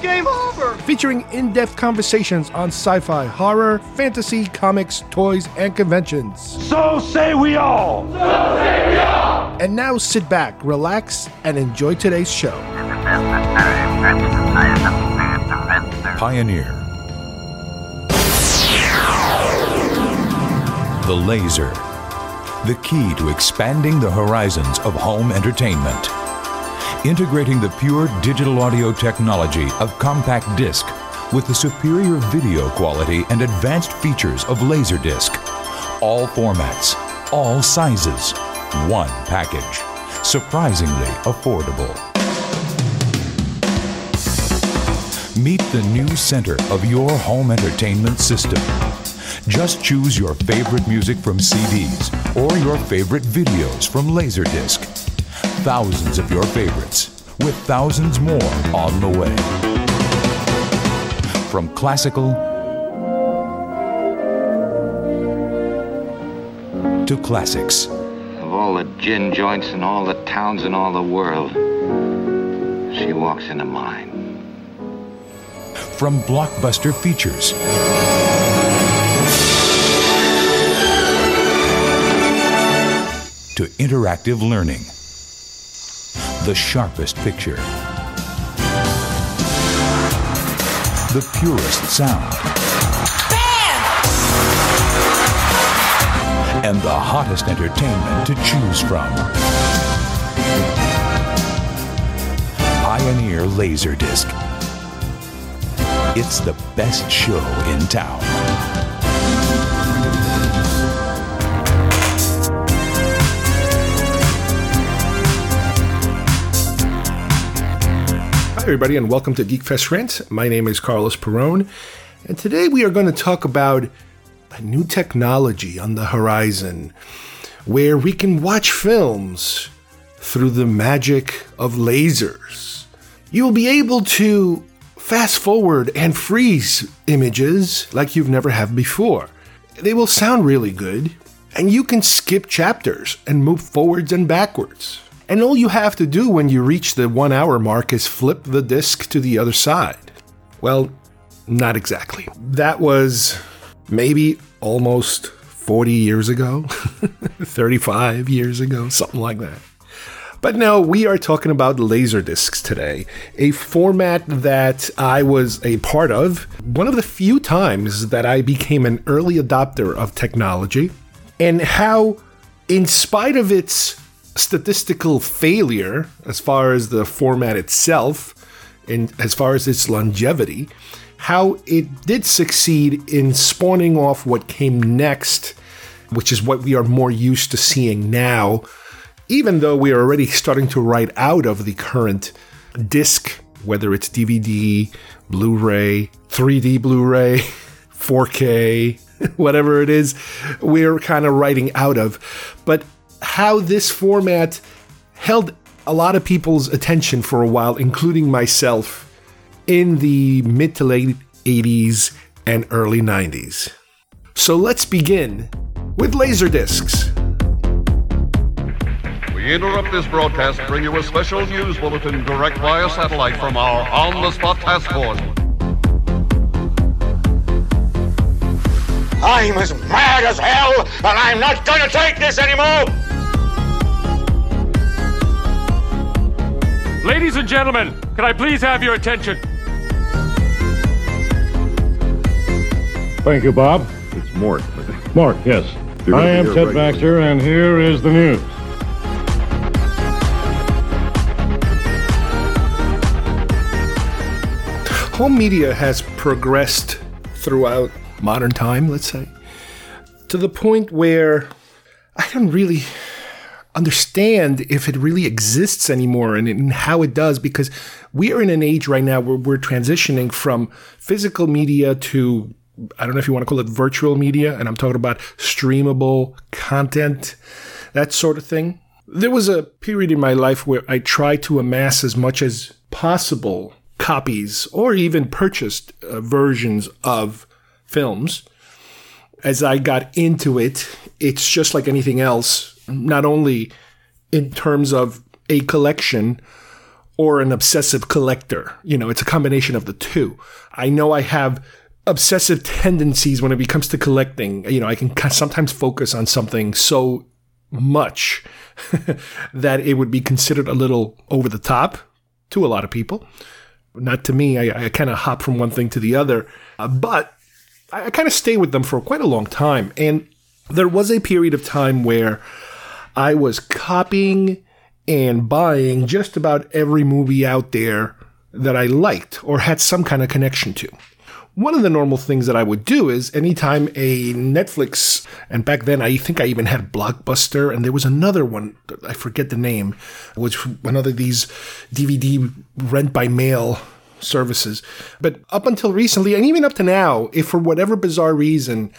It's game over. featuring in depth conversations on sci fi, horror, fantasy, comics, toys, and conventions. So say we all. And now sit back, relax, and enjoy today's show. Pioneer. The laser. The key to expanding the horizons of home entertainment. Integrating the pure digital audio technology of compact disc with the superior video quality and advanced features of Laserdisc. All formats, all sizes, one package. Surprisingly affordable. Meet the new center of your home entertainment system. Just choose your favorite music from CDs or your favorite videos from Laserdisc. Thousands of your favorites, with thousands more on the way. From classical to classics. Of all the gin joints in all the towns in all the world, she walks into mine. From blockbuster features to interactive learning. The sharpest picture. The purest sound. And the hottest entertainment to choose from. Pioneer Laserdisc. It's the best show in town. Hi, everybody, and welcome to Geekfest Rant. My name is Carlos Perone, and today we are going to talk about a new technology on the horizon where we can watch films through the magic of lasers. You will be able to fast forward and freeze images like you've never have before. They will sound really good, and you can skip chapters and move forwards and backwards. And all you have to do when you reach the one hour mark is flip the disc to the other side. Well, not exactly. That was maybe almost 40 years ago, 35 years ago, something like that. But no, we are talking about laser discs today, a format that I was a part of. One of the few times that I became an early adopter of technology, and how, in spite of its statistical failure as far as the format itself and as far as its longevity, how it did succeed in spawning off what came next, which is what we are more used to seeing now, even though we are already starting to write out of the current disc, whether it's DVD, Blu ray, 3D Blu ray, 4K, whatever it is, we're kind of writing out of. But how this format held a lot of people's attention for a while, including myself, in the mid to late 80s and early 90s. So let's begin with Laserdiscs. We interrupt this broadcast to bring you a special news bulletin direct via satellite from our on the spot task force. I'm as mad as hell, and I'm not gonna take this anymore! Ladies and gentlemen, can I please have your attention? Thank you, Bob. It's Mort. Mark, yes. I am Ted here Baxter, and here is the news. Home media has progressed throughout modern time, let's say, to the point where I don't really understand if it really exists anymore and, and how it does because we are in an age right now where we're transitioning from physical media to I don't know if you want to call it virtual media, and I'm talking about streamable content, that sort of thing. There was a period in my life where I tried to amass as much as possible copies or even purchased uh, versions of films. As I got into it, it's just like anything else, not only in terms of a collection or an obsessive collector. You know, it's a combination of the two. I know I have obsessive tendencies when it comes to collecting. You know, I can sometimes focus on something so much that it would be considered a little over the top to a lot of people. Not to me. I, I kind of hop from one thing to the other, uh, but I, I kind of stay with them for quite a long time. And there was a period of time where I was copying and buying just about every movie out there that I liked or had some kind of connection to one of the normal things that I would do is anytime a Netflix, and back then I think I even had Blockbuster, and there was another one, I forget the name, which one of these DVD rent by mail services. But up until recently, and even up to now, if for whatever bizarre reason,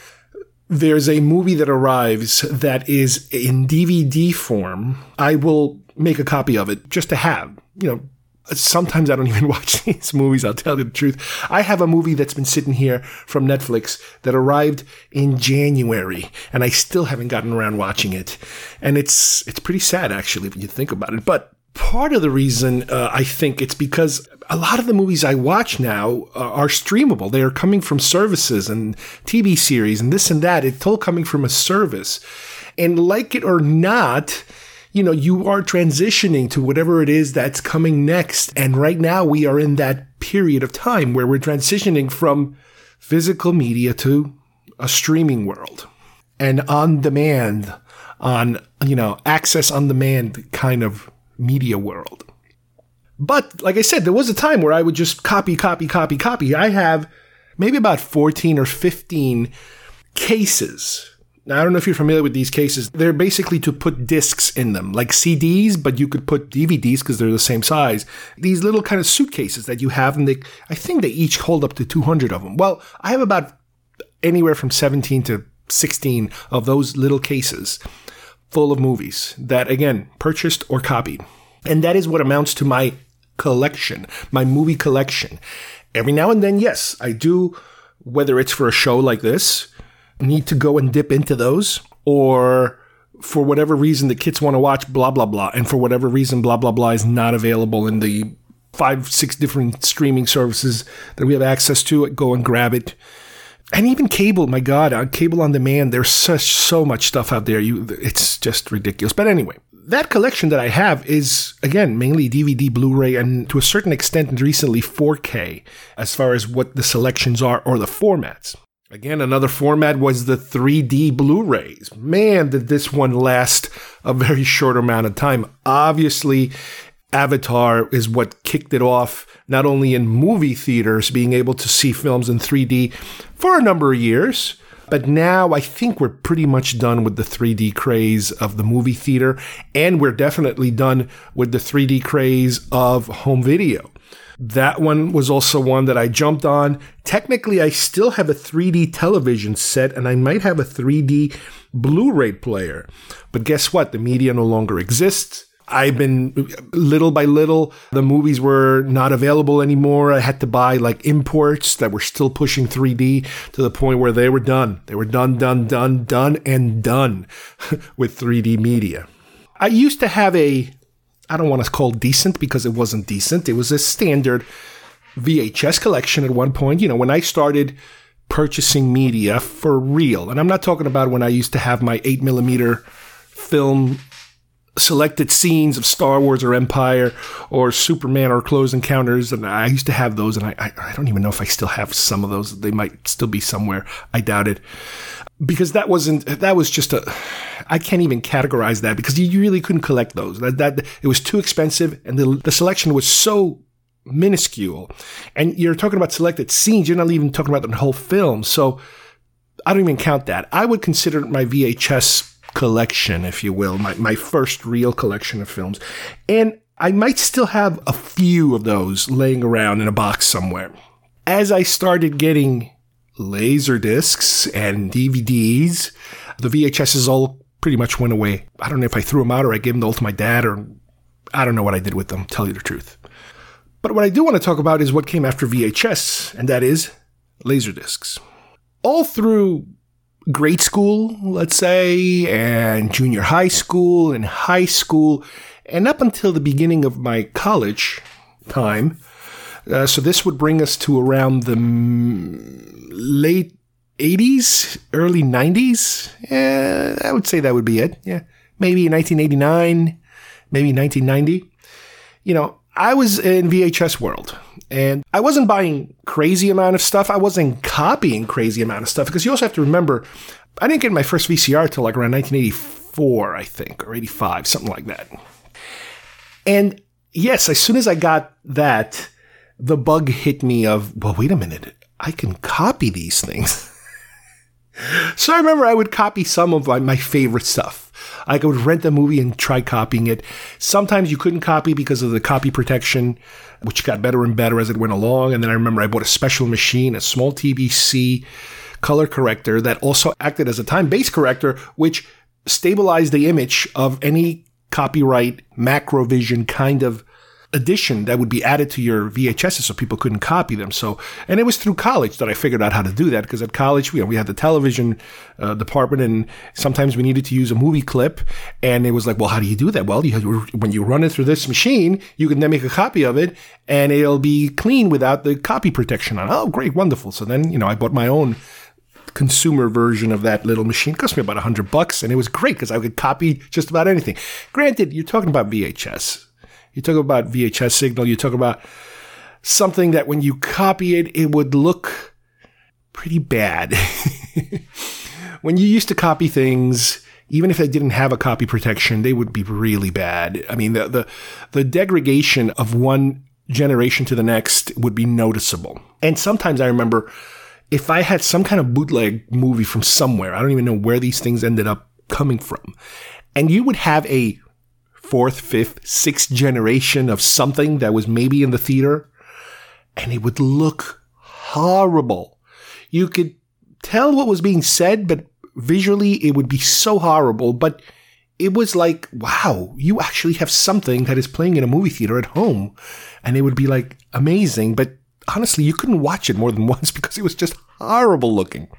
there's a movie that arrives that is in DVD form, I will make a copy of it just to have, you know, sometimes I don't even watch these movies. I'll tell you the truth. I have a movie that's been sitting here from Netflix that arrived in January, and I still haven't gotten around watching it. And it's it's pretty sad actually when you think about it. But part of the reason uh, I think it's because a lot of the movies I watch now uh, are streamable. They are coming from services and TV series and this and that. It's all coming from a service. And like it or not, you know, you are transitioning to whatever it is that's coming next. And right now we are in that period of time where we're transitioning from physical media to a streaming world and on demand on, you know, access on demand kind of media world. But like I said, there was a time where I would just copy, copy, copy, copy. I have maybe about 14 or 15 cases now, I don't know if you're familiar with these cases. They're basically to put discs in them, like CDs, but you could put DVDs because they're the same size. These little kind of suitcases that you have, and they, I think they each hold up to 200 of them. Well, I have about anywhere from 17 to 16 of those little cases full of movies that, again, purchased or copied. And that is what amounts to my collection, my movie collection. Every now and then, yes, I do, whether it's for a show like this, need to go and dip into those or for whatever reason the kids want to watch blah blah blah and for whatever reason blah blah blah is not available in the five six different streaming services that we have access to go and grab it and even cable my god on cable on demand there's such so much stuff out there you it's just ridiculous but anyway that collection that I have is again mainly DVD, Blu-ray, and to a certain extent recently 4K as far as what the selections are or the formats. Again, another format was the 3D Blu rays. Man, did this one last a very short amount of time. Obviously, Avatar is what kicked it off, not only in movie theaters, being able to see films in 3D for a number of years, but now I think we're pretty much done with the 3D craze of the movie theater, and we're definitely done with the 3D craze of home video. That one was also one that I jumped on. Technically, I still have a 3D television set and I might have a 3D Blu ray player. But guess what? The media no longer exists. I've been little by little, the movies were not available anymore. I had to buy like imports that were still pushing 3D to the point where they were done. They were done, done, done, done, and done with 3D media. I used to have a I don't want to call decent because it wasn't decent. It was a standard VHS collection at one point. You know, when I started purchasing media for real, and I'm not talking about when I used to have my 8 millimeter film selected scenes of Star Wars or Empire or Superman or Close Encounters, and I used to have those, and I, I, I don't even know if I still have some of those. They might still be somewhere. I doubt it because that wasn't that was just a I can't even categorize that because you really couldn't collect those. That that it was too expensive and the the selection was so minuscule. And you're talking about selected scenes, you're not even talking about the whole film. So I don't even count that. I would consider my VHS collection, if you will, my, my first real collection of films. And I might still have a few of those laying around in a box somewhere. As I started getting laser discs and DVDs. The VHS is all pretty much went away. I don't know if I threw them out or I gave them all to my dad or I don't know what I did with them, tell you the truth. But what I do want to talk about is what came after VHS, and that is laser discs. All through grade school, let's say, and junior high school and high school, and up until the beginning of my college time. Uh, so this would bring us to around the m- late 80s, early 90s. Yeah, I would say that would be it. Yeah. Maybe 1989, maybe 1990. You know, I was in VHS world and I wasn't buying crazy amount of stuff. I wasn't copying crazy amount of stuff because you also have to remember, I didn't get my first VCR till like around 1984, I think, or 85, something like that. And yes, as soon as I got that, the bug hit me of, well, wait a minute, I can copy these things. so I remember I would copy some of my, favorite stuff. I would rent a movie and try copying it. Sometimes you couldn't copy because of the copy protection, which got better and better as it went along. And then I remember I bought a special machine, a small TBC color corrector that also acted as a time based corrector, which stabilized the image of any copyright macrovision kind of edition that would be added to your VHSs so people couldn't copy them. So, and it was through college that I figured out how to do that because at college, know, we had the television uh, department and sometimes we needed to use a movie clip. And it was like, well, how do you do that? Well, you when you run it through this machine, you can then make a copy of it and it'll be clean without the copy protection on. Oh, great. Wonderful. So then, you know, I bought my own consumer version of that little machine. It cost me about a hundred bucks and it was great because I could copy just about anything. Granted, you're talking about VHS. You talk about VHS signal. You talk about something that when you copy it, it would look pretty bad. when you used to copy things, even if they didn't have a copy protection, they would be really bad. I mean, the, the, the degradation of one generation to the next would be noticeable. And sometimes I remember if I had some kind of bootleg movie from somewhere, I don't even know where these things ended up coming from, and you would have a fourth, fifth, sixth generation of something that was maybe in the theater, and it would look horrible. You could tell what was being said, but visually it would be so horrible. But it was like, wow, you actually have something that is playing in a movie theater at home. And it would be like amazing. But honestly, you couldn't watch it more than once because it was just horrible looking.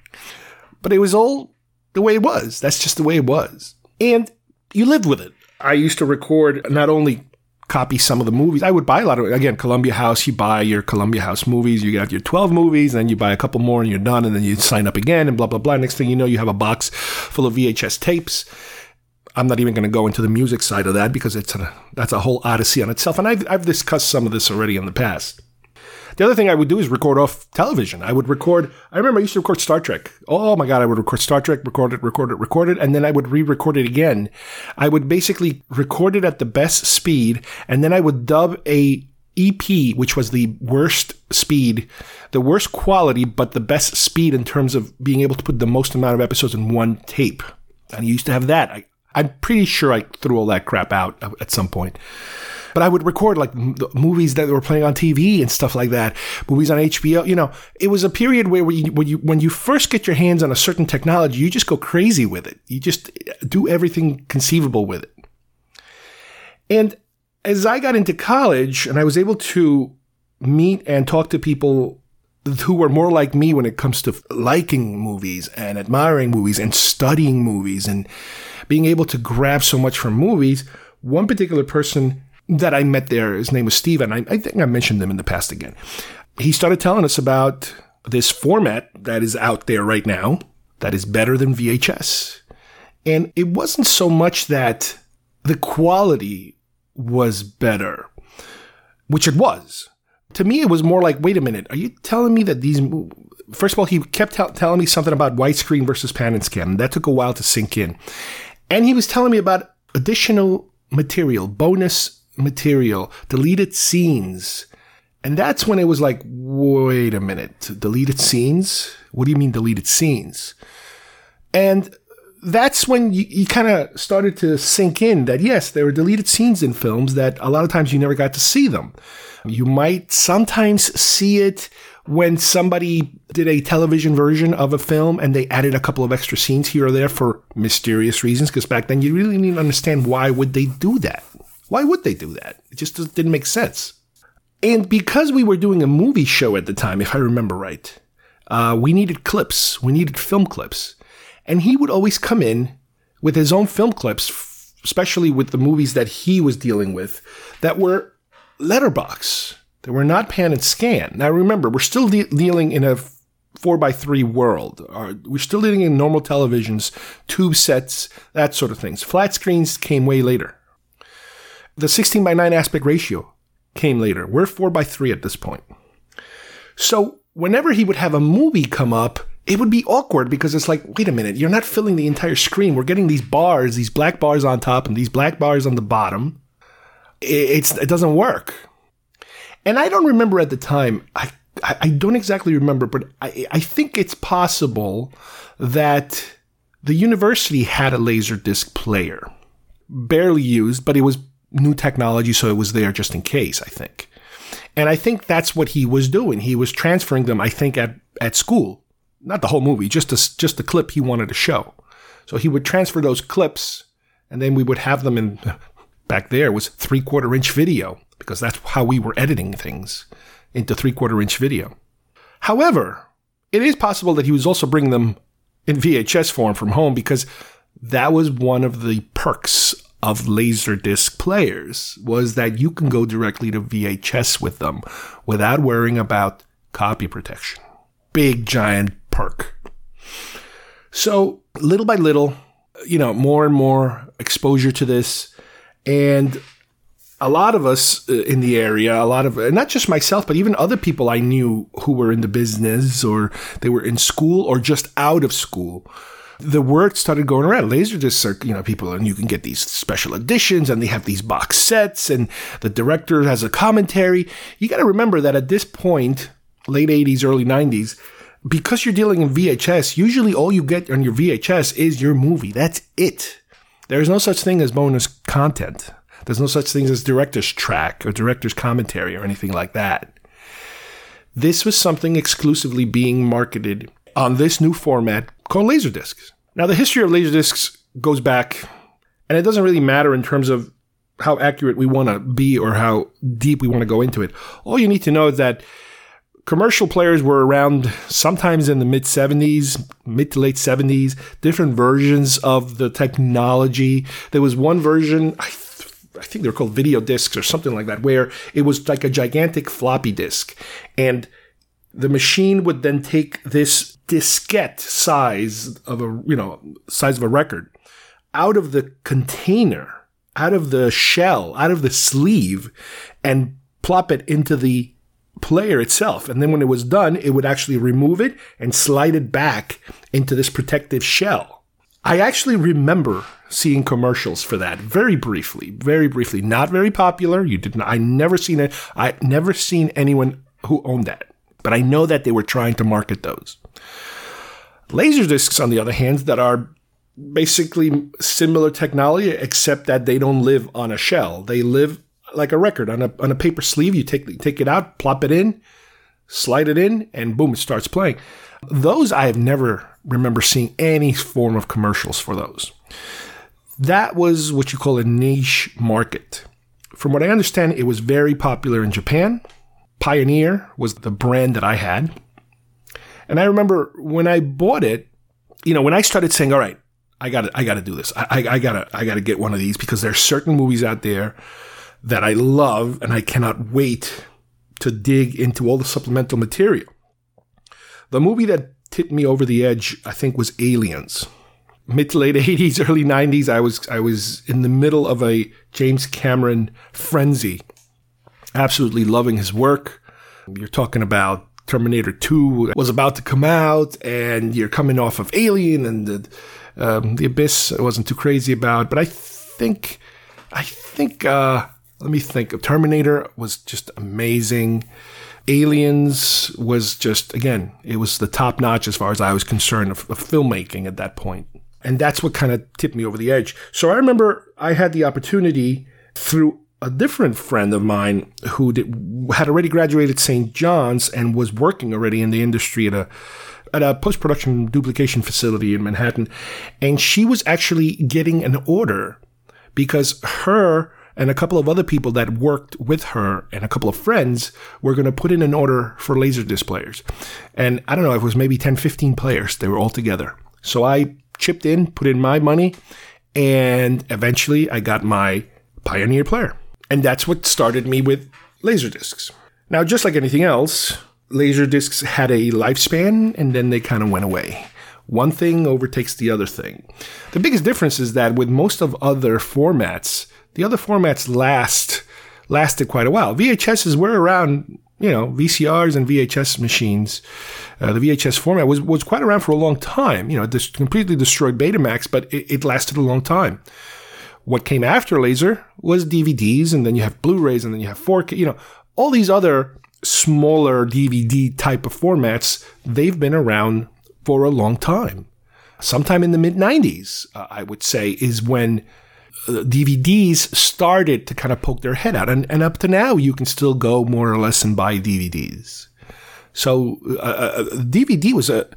But it was all the way it was. That's just the way it was. And you lived with it. I used to record not only copy some of the movies. I would buy a lot of again Columbia House. You buy your Columbia House movies. You got your twelve movies, then you buy a couple more, and you're done. And then you sign up again, and blah blah blah. Next thing you know, you have a box full of VHS tapes. I'm not even going to go into the music side of that because it's a, that's a whole odyssey on itself. And I've, I've discussed some of this already in the past. The other thing I would do is record off television. I would record, I remember I used to record Star Trek. Oh my God, I would record Star Trek, record it, record it, record it, and then I would re record it again. I would basically record it at the best speed, and then I would dub a EP, which was the worst speed, the worst quality, but the best speed in terms of being able to put the most amount of episodes in one tape. And I used to have that. I, I'm pretty sure I threw all that crap out at some point. But I would record like movies that were playing on TV and stuff like that, movies on HBO. You know, it was a period where when you, when you when you first get your hands on a certain technology, you just go crazy with it. You just uh, do everything conceivable with it. And as I got into college and I was able to meet and talk to people who were more like me when it comes to liking movies and admiring movies and studying movies and being able to grab so much from movies. One particular person that I met there, his name was Steve, and I, I think I mentioned him in the past again. He started telling us about this format that is out there right now that is better than VHS. And it wasn't so much that the quality was better, which it was. To me, it was more like, wait a minute, are you telling me that these. First of all, he kept t- telling me something about widescreen versus pan and scan. That took a while to sink in. And he was telling me about additional material, bonus material, deleted scenes. And that's when it was like, wait a minute, deleted scenes? What do you mean deleted scenes? And that's when you, you kind of started to sink in that yes, there were deleted scenes in films that a lot of times you never got to see them. You might sometimes see it when somebody did a television version of a film and they added a couple of extra scenes here or there for mysterious reasons because back then you really didn't understand why would they do that why would they do that it just didn't make sense and because we were doing a movie show at the time if i remember right uh, we needed clips we needed film clips and he would always come in with his own film clips especially with the movies that he was dealing with that were letterbox they were not pan and scan. Now remember, we're still de- dealing in a four by three world. Uh, we're still dealing in normal televisions, tube sets, that sort of things. Flat screens came way later. The 16 by 9 aspect ratio came later. We're 4 by 3 at this point. So whenever he would have a movie come up, it would be awkward because it's like, wait a minute, you're not filling the entire screen. We're getting these bars, these black bars on top and these black bars on the bottom. It's, it doesn't work. And I don't remember at the time, I, I don't exactly remember, but I, I think it's possible that the university had a Laserdisc player. Barely used, but it was new technology, so it was there just in case, I think. And I think that's what he was doing. He was transferring them, I think, at, at school. Not the whole movie, just a, just the clip he wanted to show. So he would transfer those clips, and then we would have them in, back there was three quarter inch video because that's how we were editing things into three quarter inch video. However, it is possible that he was also bringing them in VHS form from home because that was one of the perks of laserdisc players was that you can go directly to VHS with them without worrying about copy protection. Big giant perk. So little by little, you know, more and more exposure to this and a lot of us uh, in the area, a lot of, not just myself, but even other people I knew who were in the business or they were in school or just out of school. The word started going around. Laserdiscs are, you know, people, and you can get these special editions and they have these box sets and the director has a commentary. You got to remember that at this point, late 80s, early 90s, because you're dealing in VHS, usually all you get on your VHS is your movie. That's it. There is no such thing as bonus content. There's no such thing as director's track or director's commentary or anything like that. This was something exclusively being marketed on this new format called Laserdiscs. Now, the history of Laserdiscs goes back, and it doesn't really matter in terms of how accurate we want to be or how deep we want to go into it. All you need to know is that commercial players were around sometimes in the mid 70s, mid to late 70s, different versions of the technology. There was one version, I I think they're called video discs or something like that, where it was like a gigantic floppy disk. And the machine would then take this diskette size of a, you know, size of a record out of the container, out of the shell, out of the sleeve, and plop it into the player itself. And then when it was done, it would actually remove it and slide it back into this protective shell. I actually remember seeing commercials for that very briefly, very briefly. Not very popular. You didn't. I never seen it. I never seen anyone who owned that, but I know that they were trying to market those. Laser discs, on the other hand, that are basically similar technology, except that they don't live on a shell. They live like a record on a on a paper sleeve. You take take it out, plop it in, slide it in, and boom, it starts playing. Those I have never remember seeing any form of commercials for those. That was what you call a niche market. From what I understand, it was very popular in Japan. Pioneer was the brand that I had. And I remember when I bought it, you know, when I started saying, all right, I got to, I got to do this. I, I, I got to, I got to get one of these because there's certain movies out there that I love and I cannot wait to dig into all the supplemental material. The movie that tipped me over the edge, I think, was Aliens. Mid to late 80s, early 90s, I was I was in the middle of a James Cameron frenzy. Absolutely loving his work. You're talking about Terminator 2 was about to come out, and you're coming off of Alien and the, um, the Abyss. I wasn't too crazy about, but I think, I think, uh, let me think. Terminator was just amazing. Aliens was just again, it was the top notch as far as I was concerned of, of filmmaking at that point. And that's what kind of tipped me over the edge. So I remember I had the opportunity through a different friend of mine who did, had already graduated St. John's and was working already in the industry at a at a post production duplication facility in Manhattan, and she was actually getting an order because her and a couple of other people that worked with her and a couple of friends were going to put in an order for Laserdisc players. And I don't know, it was maybe 10, 15 players. They were all together. So I chipped in, put in my money, and eventually I got my Pioneer player. And that's what started me with Laserdiscs. Now, just like anything else, Laserdiscs had a lifespan and then they kind of went away. One thing overtakes the other thing. The biggest difference is that with most of other formats, the other formats last lasted quite a while. VHSs were around, you know, VCRs and VHS machines. Uh, the VHS format was, was quite around for a long time. You know, this completely destroyed Betamax, but it, it lasted a long time. What came after laser was DVDs, and then you have Blu-rays, and then you have 4K. You know, all these other smaller DVD type of formats, they've been around for a long time. Sometime in the mid 90s, uh, I would say, is when uh, DVDs started to kind of poke their head out. And, and up to now, you can still go more or less and buy DVDs. So uh, DVD was a,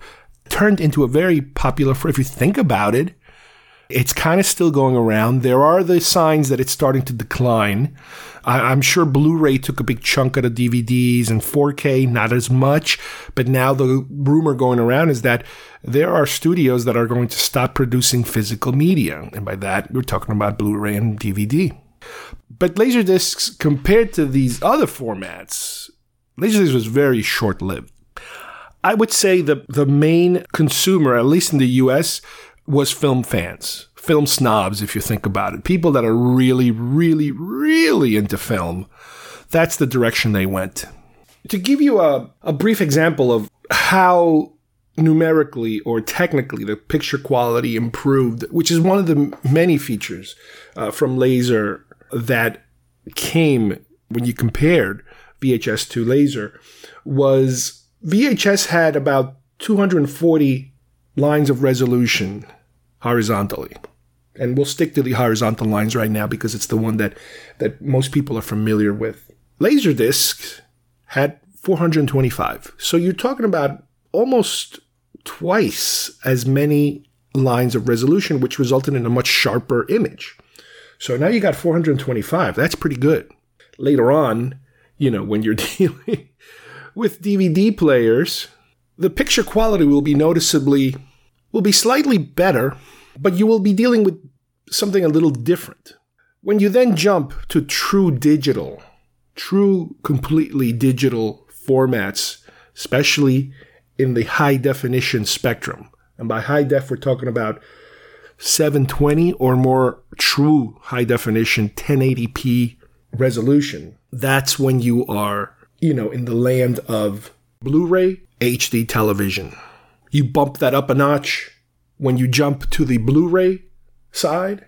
turned into a very popular, for if you think about it, it's kind of still going around. There are the signs that it's starting to decline. I, am sure Blu-ray took a big chunk out of DVDs and 4K, not as much. But now the rumor going around is that there are studios that are going to stop producing physical media, and by that we're talking about Blu-ray and DVD. But Laserdiscs, compared to these other formats, Laserdiscs was very short-lived. I would say the the main consumer, at least in the U.S., was film fans, film snobs, if you think about it. People that are really, really, really into film. That's the direction they went. To give you a, a brief example of how numerically or technically the picture quality improved, which is one of the many features uh, from laser that came when you compared VHS to laser, was VHS had about 240 lines of resolution horizontally. And we'll stick to the horizontal lines right now because it's the one that, that most people are familiar with. Laserdisc had 425. So you're talking about almost twice as many lines of resolution, which resulted in a much sharper image. So now you got 425. That's pretty good. Later on, you know, when you're dealing with DVD players, the picture quality will be noticeably, will be slightly better, but you will be dealing with something a little different. When you then jump to true digital, true completely digital formats, especially in the high definition spectrum, and by high def, we're talking about 720 or more true high definition 1080p resolution. That's when you are, you know, in the land of Blu ray HD television. You bump that up a notch when you jump to the Blu ray side,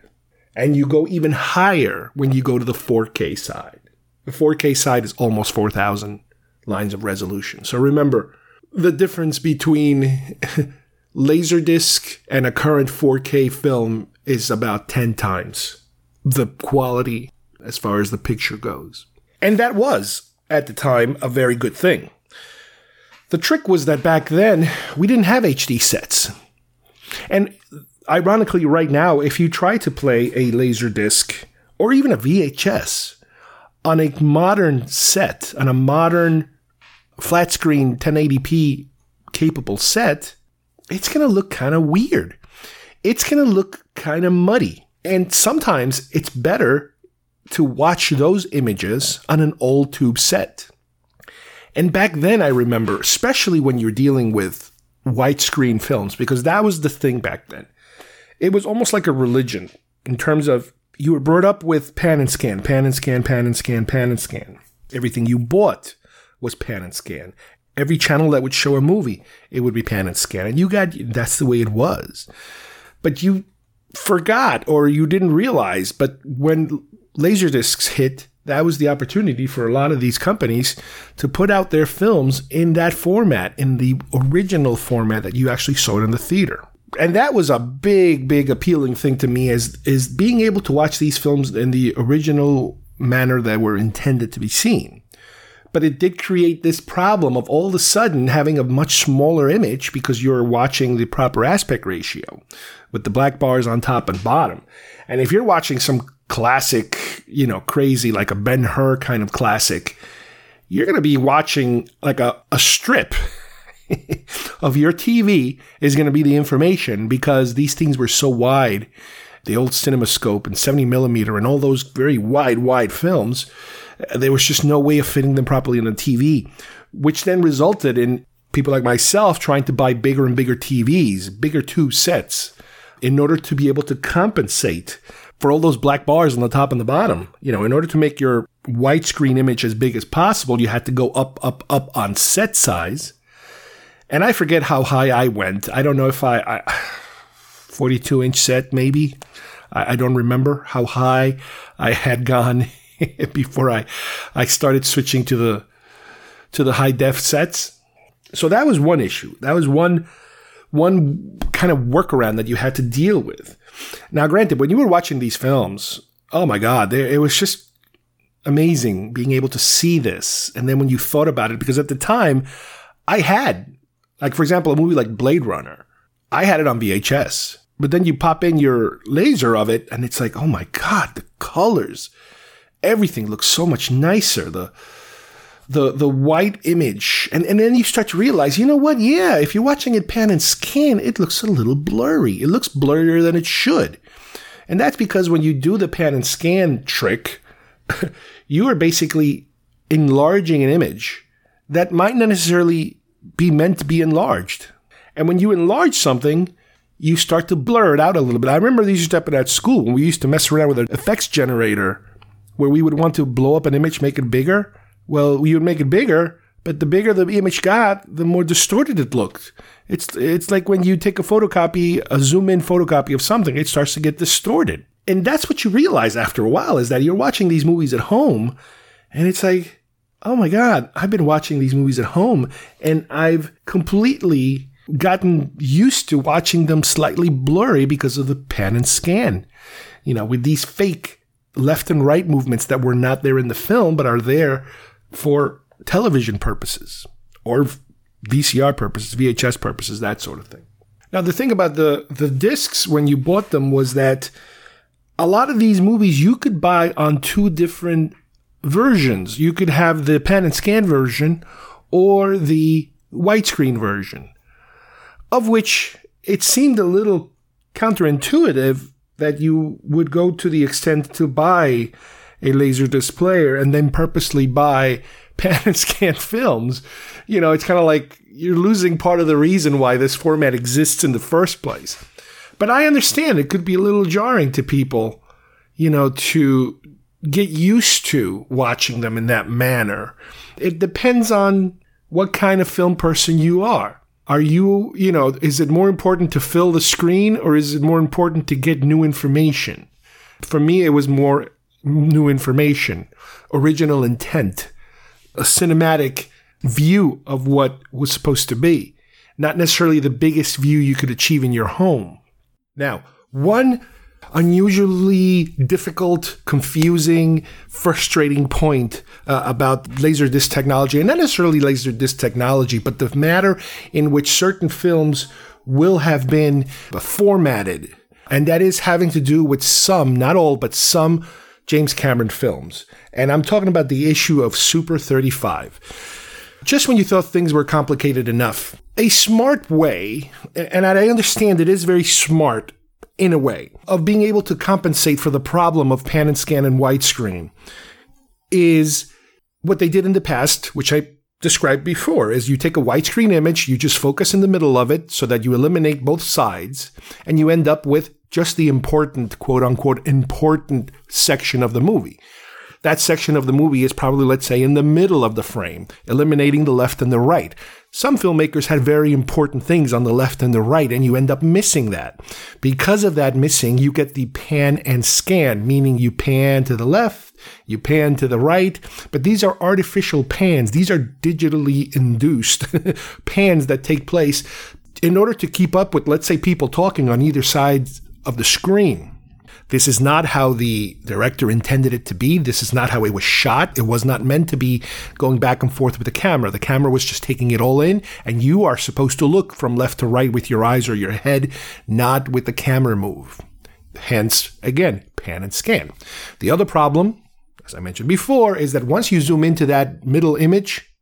and you go even higher when you go to the 4K side. The 4K side is almost 4,000 lines of resolution. So remember, the difference between Laserdisc and a current 4K film is about 10 times the quality as far as the picture goes. And that was, at the time, a very good thing. The trick was that back then, we didn't have HD sets. And ironically, right now, if you try to play a laser disc or even a VHS on a modern set, on a modern flat screen 1080p capable set, it's going to look kind of weird. It's going to look kind of muddy. And sometimes it's better to watch those images on an old tube set. And back then, I remember, especially when you're dealing with widescreen films, because that was the thing back then. It was almost like a religion in terms of you were brought up with pan and scan, pan and scan, pan and scan, pan and scan. Everything you bought was pan and scan. Every channel that would show a movie, it would be pan and scan. And you got, that's the way it was. But you forgot or you didn't realize, but when Laserdiscs hit, that was the opportunity for a lot of these companies to put out their films in that format, in the original format that you actually saw it in the theater. and that was a big, big appealing thing to me is is being able to watch these films in the original manner that were intended to be seen. But it did create this problem of all of a sudden having a much smaller image because you're watching the proper aspect ratio with the black bars on top and bottom. And if you're watching some classic, you know, crazy like a Ben Hur kind of classic, you're going to be watching like a, a strip of your TV is going to be the information because these things were so wide. The old CinemaScope and 70 millimeter and all those very wide, wide films, there was just no way of fitting them properly on a TV, which then resulted in people like myself trying to buy bigger and bigger TVs, bigger tube sets, in order to be able to compensate for all those black bars on the top and the bottom. You know, in order to make your widescreen image as big as possible, you had to go up, up, up on set size. And I forget how high I went. I don't know if I, I 42 inch set, maybe. I, I don't remember how high I had gone before I, I started switching to the, to the high def sets. So that was one issue. That was one, one kind of workaround that you had to deal with. Now, granted, when you were watching these films, oh my God, it was just amazing being able to see this. And then when you thought about it, because at the time I had like, for example, a movie like Blade Runner, I had it on VHS, but then you pop in your laser of it and it's like, oh my God, the colors, everything looks so much nicer. The, the, the white image. And, and then you start to realize, you know what? Yeah, if you're watching it pan and scan, it looks a little blurry. It looks blurrier than it should. And that's because when you do the pan and scan trick, you are basically enlarging an image that might not necessarily be meant to be enlarged. And when you enlarge something, you start to blur it out a little bit. I remember these used to happen at school when we used to mess around with an effects generator where we would want to blow up an image, make it bigger. Well, we would make it bigger, but the bigger the image got, the more distorted it looked. It's it's like when you take a photocopy, a zoom in photocopy of something, it starts to get distorted. And that's what you realize after a while is that you're watching these movies at home and it's like oh my God, I've been watching these movies at home and I've completely gotten used to watching them slightly blurry because of the pan and scan. You know, with these fake left and right movements that were not there in the film, but are there for television purposes or VCR purposes, VHS purposes, that sort of thing. Now, the thing about the, the discs when you bought them was that a lot of these movies you could buy on two different versions. You could have the pan and scan version or the widescreen version, of which it seemed a little counterintuitive that you would go to the extent to buy a laserdisc player and then purposely buy pan and scan films. You know, it's kind of like you're losing part of the reason why this format exists in the first place. But I understand it could be a little jarring to people, you know, to get used to watching them in that manner. It depends on what kind of film person you are. Are you, you know, is it more important to fill the screen or is it more important to get new information? For me, it was more new information, original intent, a cinematic view of what was supposed to be, not necessarily the biggest view you could achieve in your home. Now, one unusually difficult, confusing, frustrating point uh, about Laserdisc technology, and not necessarily Laserdisc technology, but the matter in which certain films will have been formatted. And that is having to do with some, not all, but some James Cameron films. And I'm talking about the issue of Super 35. Just when you thought things were complicated enough, a smart way, and I understand it is very smart in a way, of being able to compensate for the problem of pan and scan and widescreen is what they did in the past, which I described before, is you take a widescreen image, you just focus in the middle of it so that you eliminate both sides, and you end up with just the important, quote unquote, important section of the movie. That section of the movie is probably, let's say, in the middle of the frame, eliminating the left and the right. Some filmmakers had very important things on the left and the right, and you end up missing that. Because of that missing, you get the pan and scan, meaning you pan to the left, you pan to the right, but these are artificial pans. These are digitally induced pans that take place in order to keep up with, let's say, people talking on either side of the screen. This is not how the director intended it to be. This is not how it was shot. It was not meant to be going back and forth with the camera. The camera was just taking it all in, and you are supposed to look from left to right with your eyes or your head, not with the camera move. Hence, again, pan and scan. The other problem, as I mentioned before, is that once you zoom into that middle image,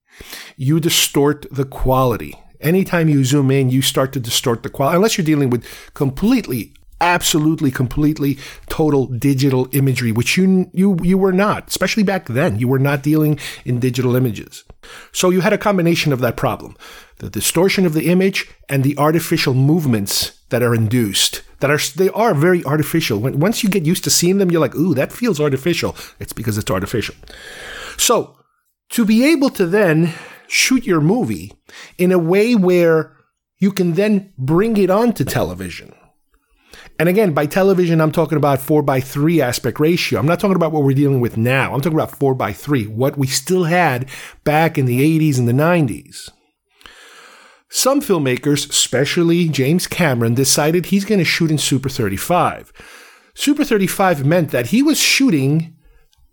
you distort the quality. Anytime you zoom in, you start to distort the quality, unless you're dealing with completely absolutely completely total digital imagery which you you you were not especially back then. You were not dealing in digital images. So you had a combination of that problem the distortion of the image and the artificial movements that are induced that are they are very artificial. When once you get used to seeing them you're like ooh that feels artificial. It's because it's artificial. So to be able to then shoot your movie in a way where you can then bring it onto television and again, by television, I'm talking about four by three aspect ratio. I'm not talking about what we're dealing with now. I'm talking about four by three, what we still had back in the 80s and the 90s. Some filmmakers, especially James Cameron, decided he's going to shoot in Super 35. Super 35 meant that he was shooting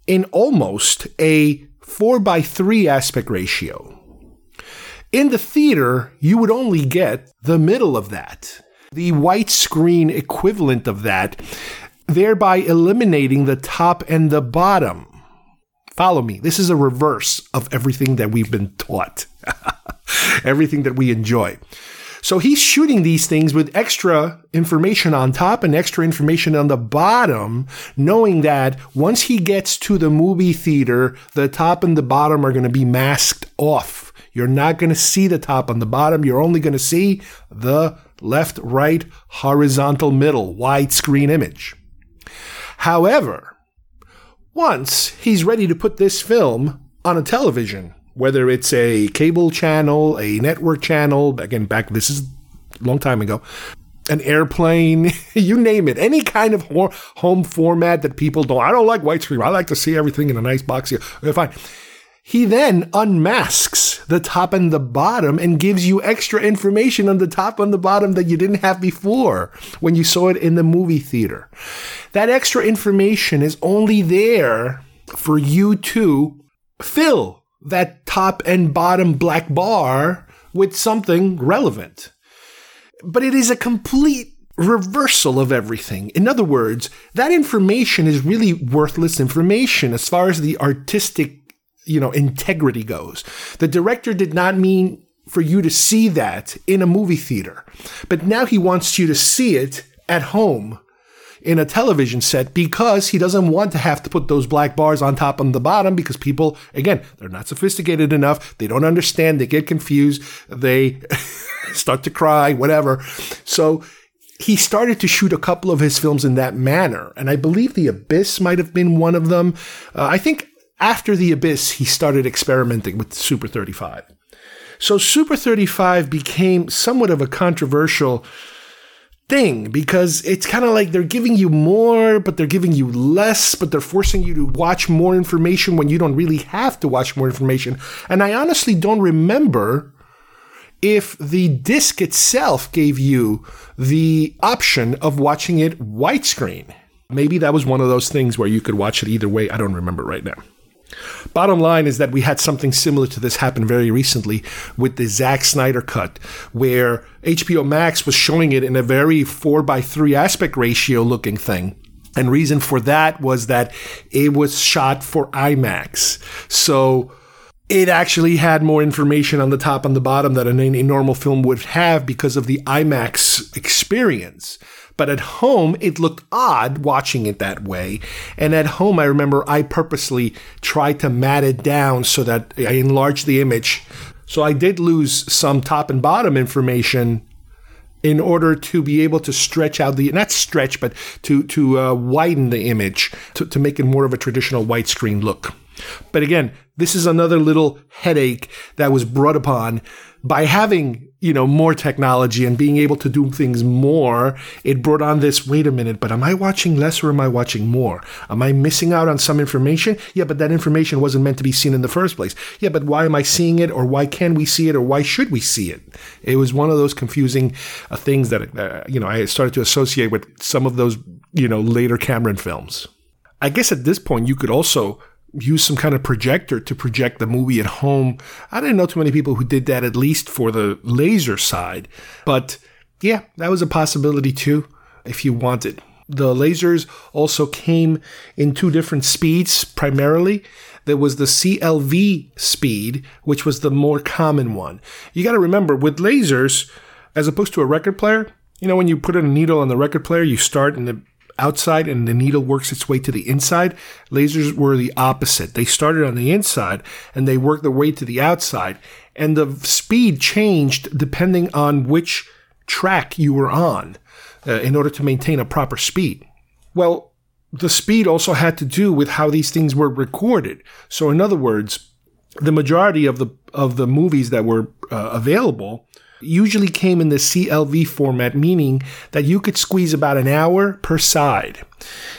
in almost a 4 by 3 aspect ratio. In the theater, you would only get the middle of that the white screen equivalent of that, thereby eliminating the top and the bottom. Follow me. This is a reverse of everything that we've been taught, everything that we enjoy. So he's shooting these things with extra information on top and extra information on the bottom, knowing that once he gets to the movie theater, the top and the bottom are going to be masked off. You're not going to see the top and the bottom. You're only going to see the left, right, horizontal, middle, widescreen image. However, once he's ready to put this film on a television, whether it's a cable channel, a network channel, again, back, this is a long time ago, an airplane, you name it, any kind of home format that people don't. I don't like widescreen. I like to see everything in a nice box here. Fine. He then unmasks the top and the bottom and gives you extra information on the top and the bottom that you didn't have before when you saw it in the movie theater. That extra information is only there for you to fill that top and bottom black bar with something relevant. But it is a complete reversal of everything. In other words, that information is really worthless information as far as the artistic you know, integrity goes. The director did not mean for you to see that in a movie theater, but now he wants you to see it at home in a television set because he doesn't want to have to put those black bars on top and the bottom because people, again, they're not sophisticated enough. They don't understand. They get confused. They start to cry, whatever. So he started to shoot a couple of his films in that manner. And I believe The Abyss might have been one of them. Uh, I think after The Abyss, he started experimenting with Super 35. So Super 35 became somewhat of a controversial thing because it's kind of like they're giving you more, but they're giving you less, but they're forcing you to watch more information when you don't really have to watch more information. And I honestly don't remember if the disc itself gave you the option of watching it widescreen. Maybe that was one of those things where you could watch it either way. I don't remember right now. Bottom line is that we had something similar to this happen very recently with the Zack Snyder cut, where HBO Max was showing it in a very 4 by 3 aspect ratio looking thing. And reason for that was that it was shot for IMAX. So it actually had more information on the top and the bottom that a, normal film would have because of the IMAX experience. But at home, it looked odd watching it that way. And at home, I remember I purposely tried to mat it down so that I enlarged the image. So I did lose some top and bottom information in order to be able to stretch out the not stretch but to to uh, widen the image to, to make it more of a traditional widescreen look But again, this is another little headache that was brought upon by having, you know, more technology and being able to do things more. It brought on this, wait a minute, but am I watching less or am I watching more? Am I missing out on some information? Yeah, but that information wasn't meant to be seen in the first place. Yeah, but why am I seeing it or why can we see it or why should we see it? It was one of those confusing uh, things that, uh, you know, I started to associate with some of those, you know, later Cameron films. I guess at this point you could also use some kind of projector to project the movie at home. I didn't know too many people who did that, at least for the laser side. But yeah, that was a possibility too, if you wanted. The lasers also came in two different speeds primarily. There was the CLV speed, which was the more common one. You got to remember with lasers, as opposed to a record player, you know, when you put a needle on the record player, you start in the outside and the needle works its way to the inside. Lasers were the opposite. They started on the inside and they worked their way to the outside. And the speed changed depending on which track you were on uh, in order to maintain a proper speed. Well, the speed also had to do with how these things were recorded. So, in other words, the majority of the of the movies that were uh, available usually came in the CLV format, meaning that you could squeeze about an hour per side.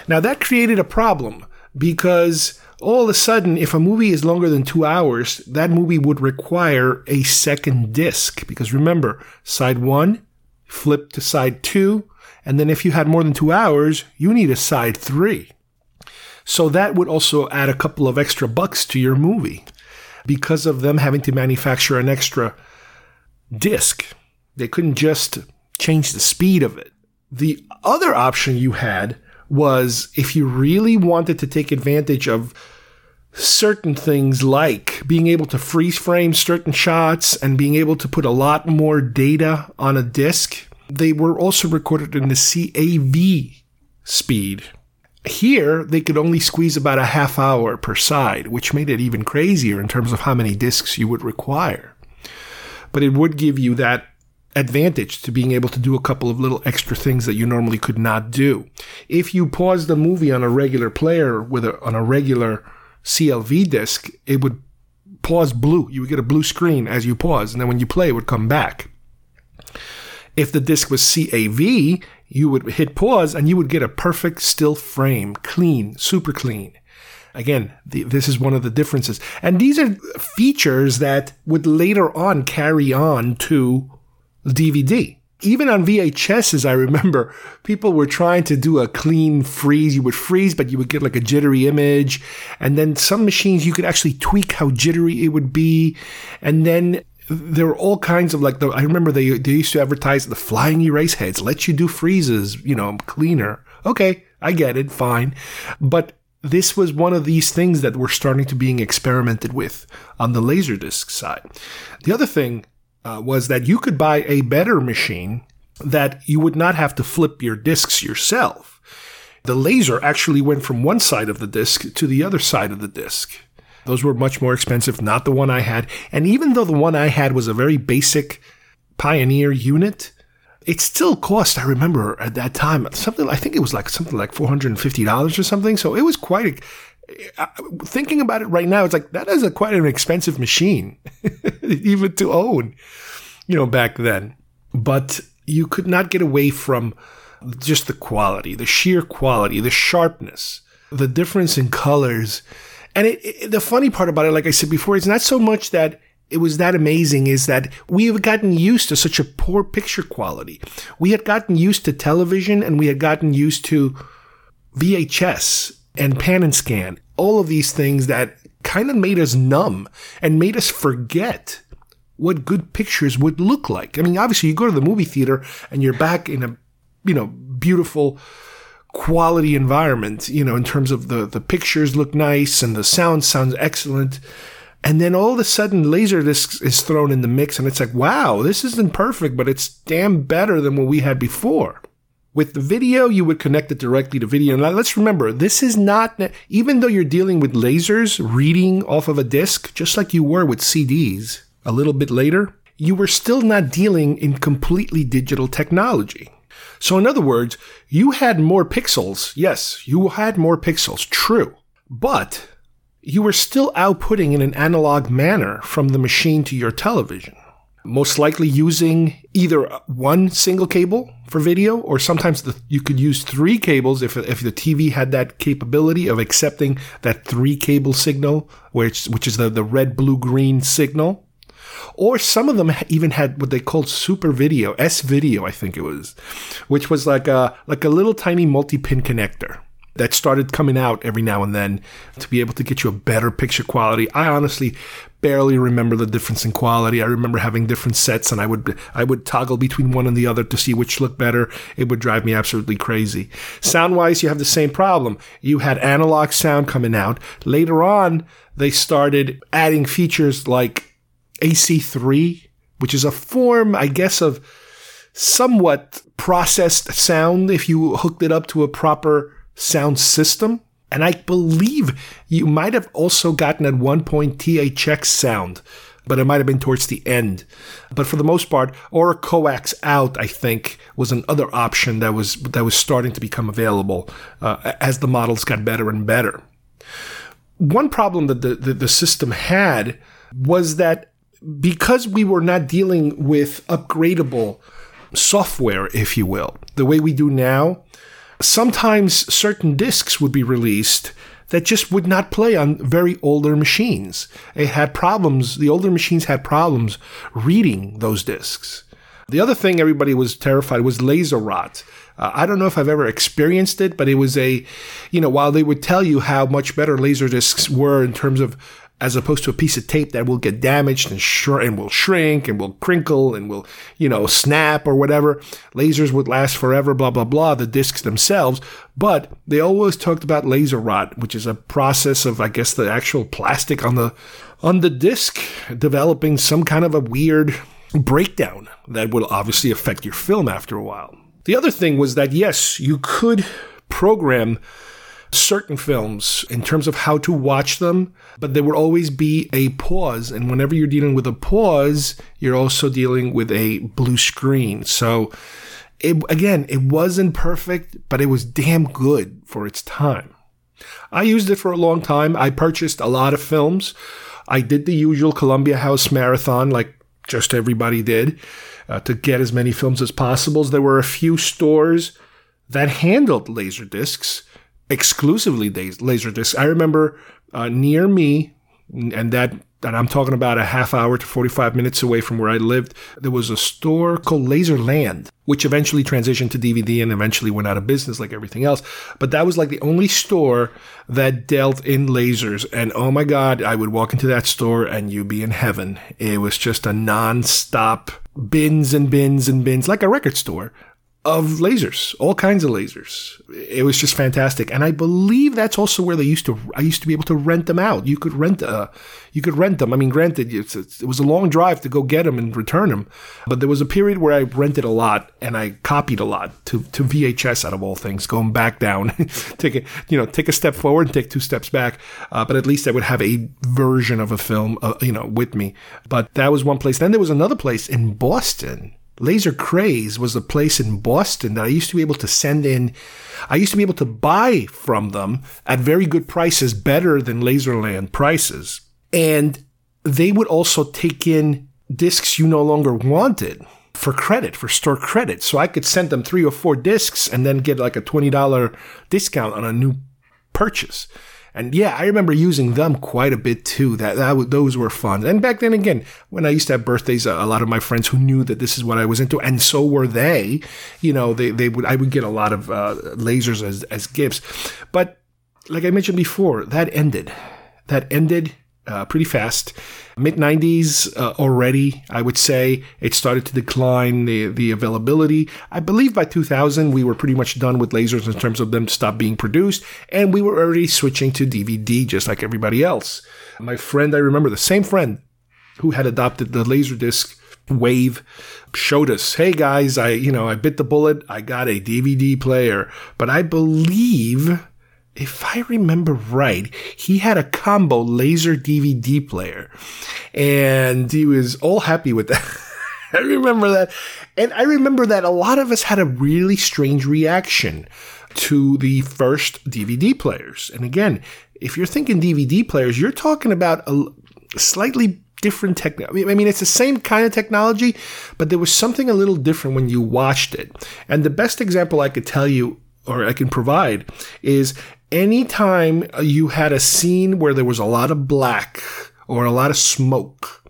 Now, that created a problem because all of a sudden, if a movie is longer than two hours, that movie would require a second disc. Because remember, side one, flip to side two, and then if you had more than two hours, you need a side three. So that would also add a couple of extra bucks to your movie because of them having to manufacture an extra disc. They couldn't just change the speed of it. The other option you had was if you really wanted to take advantage of certain things like being able to freeze frame certain shots and being able to put a lot more data on a disc, they were also recorded in the CAV speed. Here, they could only squeeze about a half hour per side, which made it even crazier in terms of how many discs you would require but it would give you that advantage to being able to do a couple of little extra things that you normally could not do. If you pause the movie on a regular player with a, on a regular CLV disc, it would pause blue. You would get a blue screen as you pause, and then when you play, it would come back. If the disc was CAV, you would hit pause and you would get a perfect still frame, clean, super clean. Again, the, this is one of the differences. And these are features that would later on carry on to DVD. Even on VHSs, I remember people were trying to do a clean freeze. You would freeze, but you would get like a jittery image. And then some machines, you could actually tweak how jittery it would be. And then there were all kinds of like the, I remember they, they used to advertise the flying erase heads, let you do freezes, you know, cleaner. Okay, I get it, fine. But this was one of these things that were starting to being experimented with on the Laserdisc side. The other thing uh, was that you could buy a better machine that you would not have to flip your discs yourself. The laser actually went from one side of the disc to the other side of the disc. Those were much more expensive, not the one I had. And even though the one I had was a very basic Pioneer unit, it still cost, I remember at that time, something, I think it was like something like $450 or something. So it was quite a, uh, thinking about it right now, it's like that is a quite an expensive machine, even to own, you know, back then. But you could not get away from just the quality, the sheer quality, the sharpness, the difference in colors. And it, it, the funny part about it, like I said before, it's not so much that it was that amazing is that we have gotten used to such a poor picture quality. We had gotten used to television and we had gotten used to VHS and pan and scan, all of these things that kind of made us numb and made us forget what good pictures would look like. I mean, obviously you go to the movie theater and you're back in a, you know, beautiful quality environment, you know, in terms of the, the pictures look nice and the sound sounds excellent. And then all of a sudden, Laserdisc is thrown in the mix, and it's like, wow, this isn't perfect, but it's damn better than what we had before. With the video, you would connect it directly to video. Now, let's remember, this is not, even though you're dealing with lasers reading off of a disc, just like you were with CDs a little bit later, you were still not dealing in completely digital technology. So, in other words, you had more pixels. Yes, you had more pixels, true. But you were still outputting in an analog manner from the machine to your television. Most likely using either one single cable for video, or sometimes the, you could use three cables if, if the TV had that capability of accepting that three cable signal, which, which is the, the red, blue, green signal. Or some of them even had what they called super video, S video, I think it was, which was like a, like a little tiny multi-pin connector that started coming out every now and then to be able to get you a better picture quality. I honestly barely remember the difference in quality. I remember having different sets and I would I would toggle between one and the other to see which looked better. It would drive me absolutely crazy. Sound-wise, you have the same problem. You had analog sound coming out. Later on, they started adding features like AC3, which is a form, I guess, of somewhat processed sound if you hooked it up to a proper sound system. And I believe you might have also gotten at one point THX sound, but it might have been towards the end. But for the most part, or a coax out, I think, was another option that was that was starting to become available uh, as the models got better and better. One problem that the, the, the system had was that because we were not dealing with upgradable software, if you will, the way we do now, sometimes certain discs would be released that just would not play on very older machines. It had problems, the older machines had problems reading those discs. The other thing everybody was terrified was laser rot. Uh, I don't know if I've ever experienced it, but it was a, you know, while they would tell you how much better laser discs were in terms of as opposed to a piece of tape that will get damaged and, and will shrink and will crinkle and will, you know, snap or whatever. Lasers would last forever, blah, blah, blah, the discs themselves. But they always talked about laser rot, which is a process of, I guess, the actual plastic on the, on the disc developing some kind of a weird breakdown that will obviously affect your film after a while. The other thing was that, yes, you could program certain films in terms of how to watch them, but there would always be a pause. And whenever you're dealing with a pause, you're also dealing with a blue screen. So, it, again, it wasn't perfect, but it was damn good for its time. I used it for a long time. I purchased a lot of films. I did the usual Columbia House marathon, like just everybody did, uh, to get as many films as possible. There were a few stores that handled laser discs exclusively laser discs. I remember uh, near me, and that and I'm talking about a half hour to 45 minutes away from where I lived, there was a store called Laserland, which eventually transitioned to DVD and eventually went out of business like everything else. But that was like the only store that dealt in lasers. And oh my God, I would walk into that store and you'd be in heaven. It was just a non-stop bins and bins and bins, like a record store of lasers, all kinds of lasers. It was just fantastic, and I believe that's also where they used to. I used to be able to rent them out. You could rent, uh, you could rent them. I mean, granted, it's, it's, it was a long drive to go get them and return them, but there was a period where I rented a lot and I copied a lot to to VHS out of all things, going back down, take a you know take a step forward and take two steps back. Uh, but at least I would have a version of a film, uh, you know, with me. But that was one place. Then there was another place in Boston Laser Craze was a place in Boston that I used to be able to send in. I used to be able to buy from them at very good prices, better than Laserland prices. And they would also take in discs you no longer wanted for credit, for store credit. So I could send them three or four discs and then get like a $20 discount on a new purchase. And yeah, I remember using them quite a bit too. That, that those were fun. And back then, again, when I used to have birthdays, a, lot of my friends who knew that this is what I was into, and so were they. You know, they they would I would get a lot of uh, lasers as as gifts. But like I mentioned before, that ended. That ended uh, pretty fast. Mid 90s uh, already, I would say it started to decline the, the availability. I believe by 2000 we were pretty much done with lasers in terms of them stop being produced, and we were already switching to DVD just like everybody else. My friend, I remember the same friend who had adopted the Laserdisc wave showed us, hey guys, I you know I bit the bullet, I got a DVD player, but I believe if I remember right, he had a combo laser DVD player and he was all happy with that. I remember that. And I remember that a lot of us had a really strange reaction. to the first DVD players. And again, if you're thinking DVD players, you're talking about a slightly different technology. I mean, it's the same kind of technology, but there was something a little different when you watched it. And the best example I could tell you or I can provide is anytime you had a scene where there was a lot of black or a lot of smoke,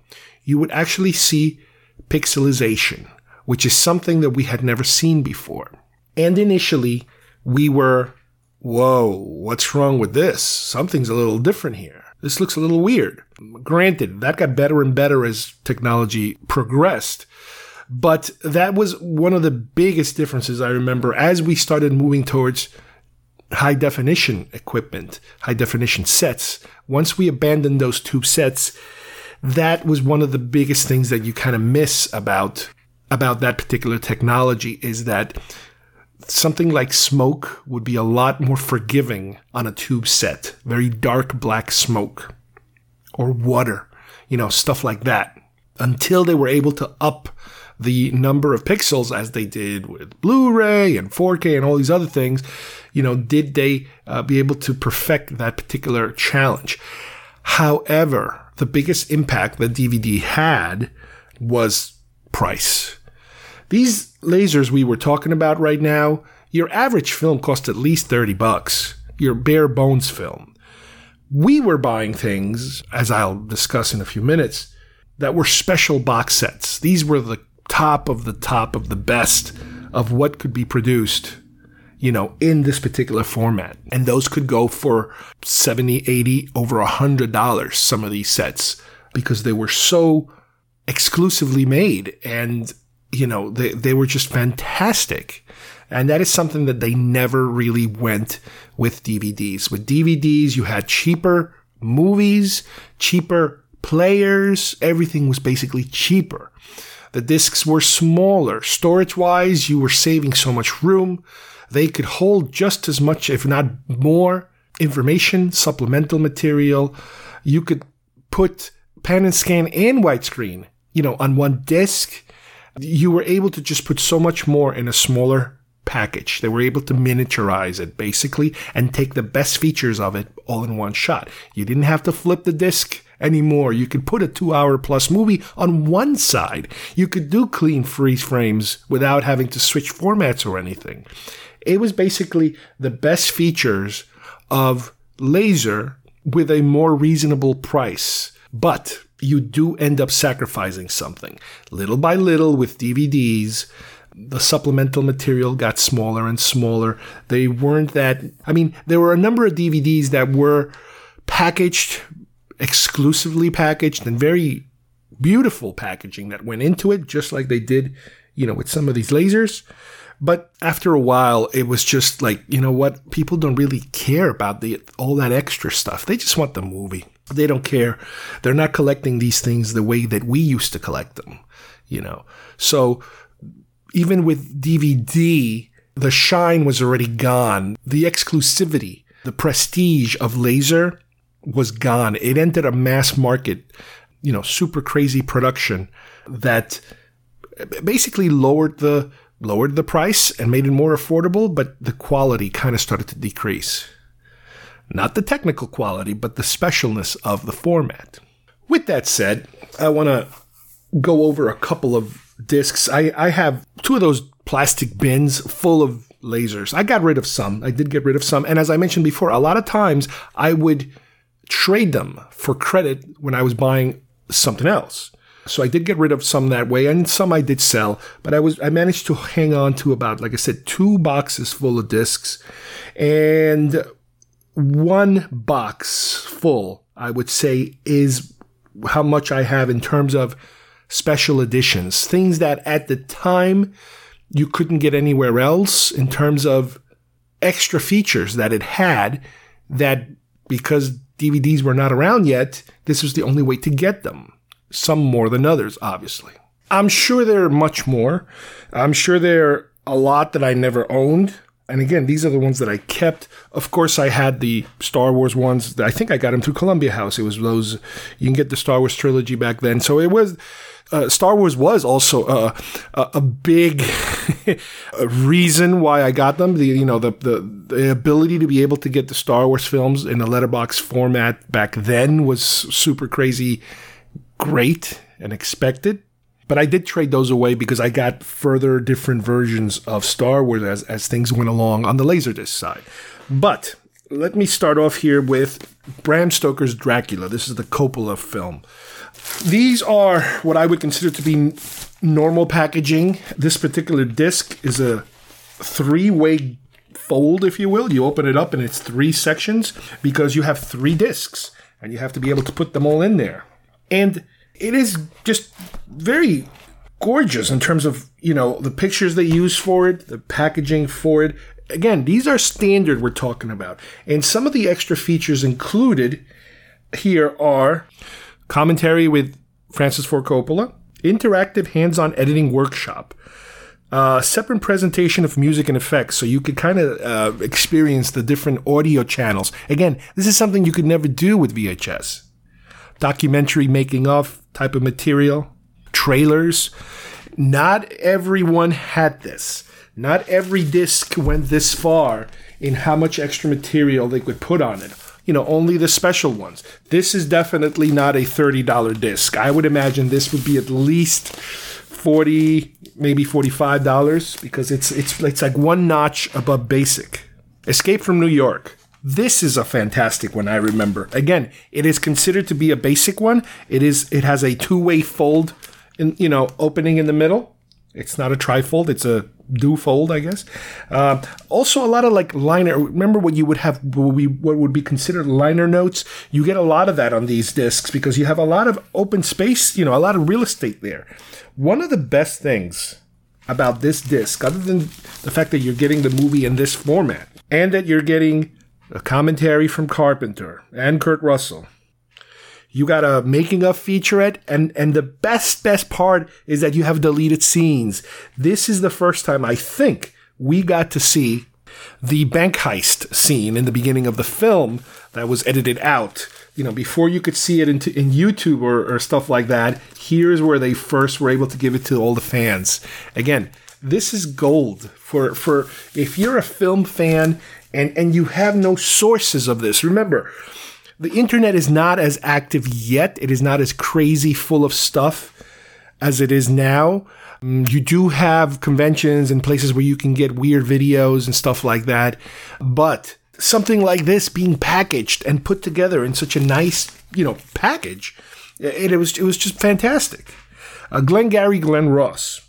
you would actually see pixelization, which is something that we had never seen before. And initially, we were, whoa, what's wrong with this? Something's a little different here. This looks a little weird. Granted, that got better and better as technology progressed. But that was one of the biggest differences I remember as we started moving towards high definition equipment, high definition sets. Once we abandoned those tube sets, that was one of the biggest things that you kind of miss about about that particular technology is that something like smoke would be a lot more forgiving on a tube set, very dark black smoke or water, you know, stuff like that. Until they were able to up the number of pixels as they did with Blu-ray and 4K and all these other things, you know, did they uh, be able to perfect that particular challenge? However, the biggest impact that DVD had was price. These lasers we were talking about right now, your average film cost at least 30 bucks, your bare bones film. We were buying things, as I'll discuss in a few minutes, that were special box sets. These were the top of the top of the best of what could be produced, you know, in this particular format. And those could go for 70, 80, over a hundred dollars, some of these sets, because they were so exclusively made and, you know, they, they were just fantastic. And that is something that they never really went with DVDs. With DVDs, you had cheaper movies, cheaper players, everything was basically cheaper. The discs were smaller. Storage wise, you were saving so much room. They could hold just as much, if not more, information, supplemental material. You could put pan and scan and widescreen, you know, on one disc. You were able to just put so much more in a smaller package. They were able to miniaturize it basically and take the best features of it all in one shot. You didn't have to flip the disc anymore. You could put a two hour plus movie on one side. You could do clean freeze frames without having to switch formats or anything. It was basically the best features of laser with a more reasonable price. But you do end up sacrificing something. Little by little with DVDs, the supplemental material got smaller and smaller. They weren't that, I mean, there were a number of DVDs that were packaged exclusively packaged and very beautiful packaging that went into it, just like they did, you know, with some of these lasers. But after a while, it was just like, you know what? People don't really care about the all that extra stuff. They just want the movie. They don't care. They're not collecting these things the way that we used to collect them, you know. So even with DVD, the shine was already gone. The exclusivity, the prestige of laser was gone. It entered a mass market, you know, super crazy production that basically lowered the lowered the price and made it more affordable, but the quality kind of started to decrease. Not the technical quality, but the specialness of the format. With that said, I want to go over a couple of discs. I, I have two of those plastic bins full of lasers. I got rid of some. I did get rid of some. And as I mentioned before, a lot of times I would trade them for credit when I was buying something else. So I did get rid of some that way, and some I did sell. But I was I managed to hang on to about, like I said, two boxes full of discs, and one box full, I would say, is how much I have in terms of special editions, things that at the time you couldn't get anywhere else in terms of extra features that it had that because DVDs were not around yet, this was the only way to get them. Some more than others, obviously. I'm sure there are much more. I'm sure there are a lot that I never owned And again, these are the ones that I kept. Of course, I had the Star Wars ones. I think I got them through Columbia House. It was those you can get the Star Wars trilogy back then. So it was uh, Star Wars was also uh, a, a big reason why I got them. The you know the, the the ability to be able to get the Star Wars films in the letterbox format back then was super crazy, great and expected. But I did trade those away because I got further different versions of Star Wars as, as things went along on the Laserdisc side. But let me start off here with Bram Stoker's Dracula. This is the Coppola film. These are what I would consider to be normal packaging. This particular disc is a three way fold, if you will. You open it up and it's three sections because you have three discs and you have to be able to put them all in there. And it is just very gorgeous in terms of you know the pictures they use for it the packaging for it. Again these are standard we're talking about. And some of the extra features included here are commentary with francis ford coppola interactive hands-on editing workshop uh, separate presentation of music and effects so you could kind of uh, experience the different audio channels. Again this is something you could never do with vhs documentary making of type of material, trailers. Not everyone had this. Not every disc went this far in how much extra material they could put on it. You know, only the special ones. This is definitely not a $30 disc. I would imagine this would be at least 40 maybe $45 because it's it's it's like one notch above basic. Escape from New York. This is a fantastic one, I remember. Again, it is considered to be a basic one. It is it has a two-way fold in you know, opening in the middle. It's not a trifold, it's a do fold, I guess. Uh, also, a lot of like liner. Remember what you would have, what, we, what would be considered liner notes? You get a lot of that on these discs because you have a lot of open space, you know, a lot of real estate there. One of the best things about this disc, other than the fact that you're getting the movie in this format and that you're getting a commentary from Carpenter and Kurt Russell. You got a making of featurette, and and the best best part is that you have deleted scenes. This is the first time I think we got to see the bank heist scene in the beginning of the film that was edited out. You know, before you could see it in, in YouTube or, or stuff like that, here's where they first were able to give it to all the fans. Again, this is gold for for if you're a film fan and and you have no sources of this. Remember, the internet is not as active yet. It is not as crazy full of stuff as it is now. Mm, you do have conventions and places where you can get weird videos and stuff like that, but something like this being packaged and put together in such a nice, you know, package, it, it was it was just fantastic. Uh, Glengarry Glen Ross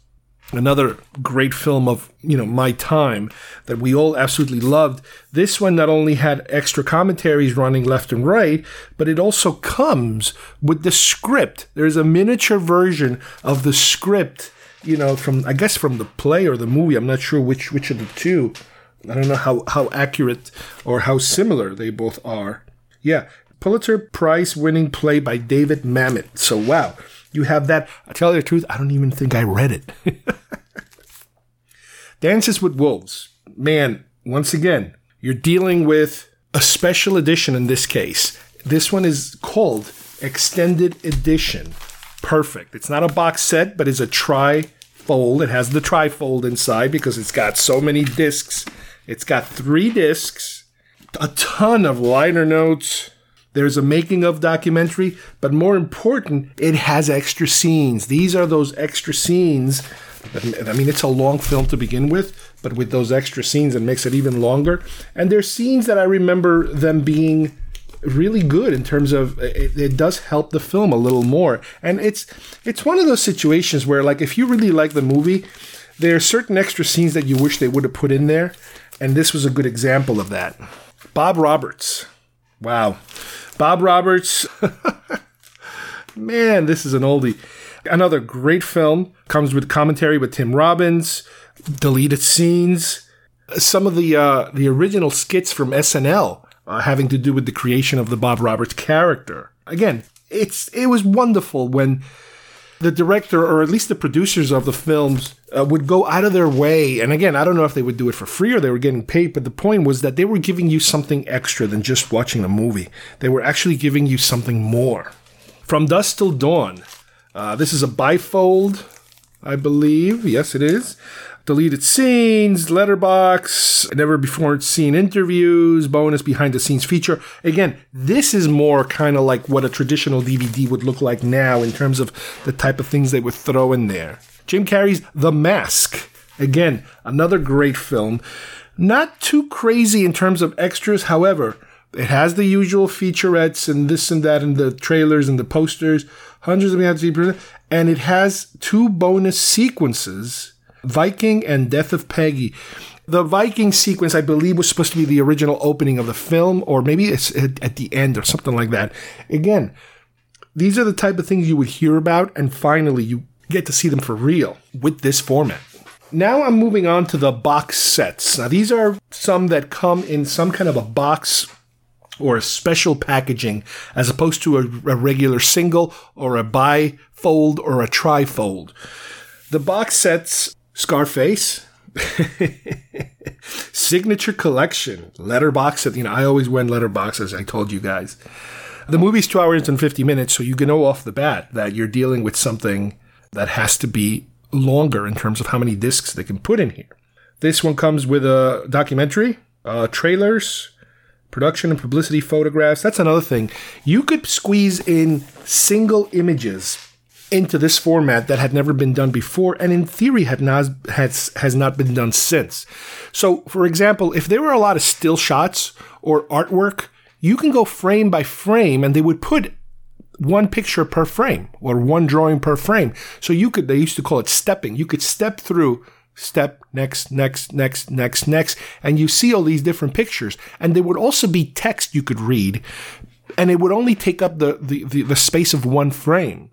another great film of you know my time that we all absolutely loved. This one not only had extra commentaries running left and right but it also comes with the script. There's a miniature version of the script you know from i guess from the play or the movie. I'm not sure which which of the two. I don't know how how accurate or how similar they both are. Yeah. Pulitzer prize winning play by david mamet. So wow you have that. I tell you the truth, I don't even think I read it. Dances with Wolves. Man, once again, you're dealing with a special edition in this case. This one is called Extended Edition. Perfect. It's not a box set, but it's a tri-fold. It has the tri-fold inside because it's got so many discs. It's got three discs, a ton of liner notes, there's a making of documentary, but more important, it has extra scenes. These are those extra scenes. I mean, it's a long film to begin with, but with those extra scenes, it makes it even longer. And there's scenes that I remember them being really good in terms of it, it, does help the film a little more. And it's it's one of those situations where, like, if you really like the movie, there are certain extra scenes that you wish they would have put in there, and this was a good example of that. Bob Roberts, wow. Bob Roberts. Man, this is an oldie. Another great film comes with commentary with Tim Robbins, deleted scenes, some of the uh, the original skits from SNL uh, having to do with the creation of the Bob Roberts character. Again, it's it was wonderful when the director or at least the producers of the films uh, would go out of their way. And again, I don't know if they would do it for free or they were getting paid, but the point was that they were giving you something extra than just watching a movie. They were actually giving you something more. From Dusk Till Dawn. Uh, this is a bifold, I believe. Yes, it is deleted scenes, letterbox, never before seen interviews, bonus behind the scenes feature. Again, this is more kind of like what a traditional DVD would look like now in terms of the type of things they would throw in there. Jim Carrey's The Mask. Again, another great film. Not too crazy in terms of extras, however, it has the usual featurettes and this and that and the trailers and the posters, hundreds of behind and it has two bonus sequences Viking and Death of Peggy. The Viking sequence, I believe, was supposed to be the original opening of the film, or maybe it's at the end or something like that. Again, these are the type of things you would hear about, and finally, you get to see them for real with this format. Now I'm moving on to the box sets. Now, these are some that come in some kind of a box or a special packaging as opposed to a, a regular single or a bifold or a trifold. The box sets Scarface. Signature collection, letterbox. You know, I always win letterboxes. I told you guys. The movie's two hours and 50 minutes, so you can know off the bat that you're dealing with something that has to be longer in terms of how many discs they can put in here. This one comes with a documentary, uh, trailers, production and publicity photographs. That's another thing. You could squeeze in single images into this format that had never been done before and in theory had not has has not been done since. So for example, if there were a lot of still shots or artwork, you can go frame by frame and they would put one picture per frame or one drawing per frame. So you could they used to call it stepping. You could step through step next next next next next and you see all these different pictures and there would also be text you could read and it would only take up the, the, the, the space of one frame.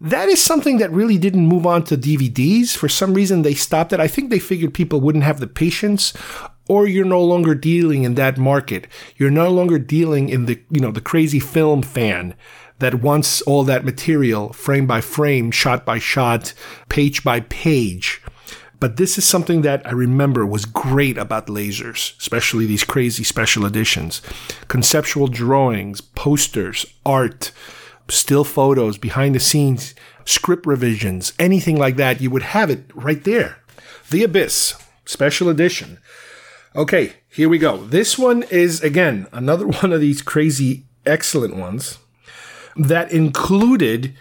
That is something that really didn't move on to DVDs. For some reason, they stopped it. I think they figured people wouldn't have the patience or you're no longer dealing in that market. You're no longer dealing in the, you know, the crazy film fan that wants all that material frame by frame, shot by shot, page by page. But this is something that I remember was great about lasers, especially these crazy special editions. Conceptual drawings, posters, art, still photos, behind the scenes, script revisions, anything like that, you would have it right there. The Abyss, special edition. Okay, here we go. This one is, again, another one of these crazy, excellent ones that included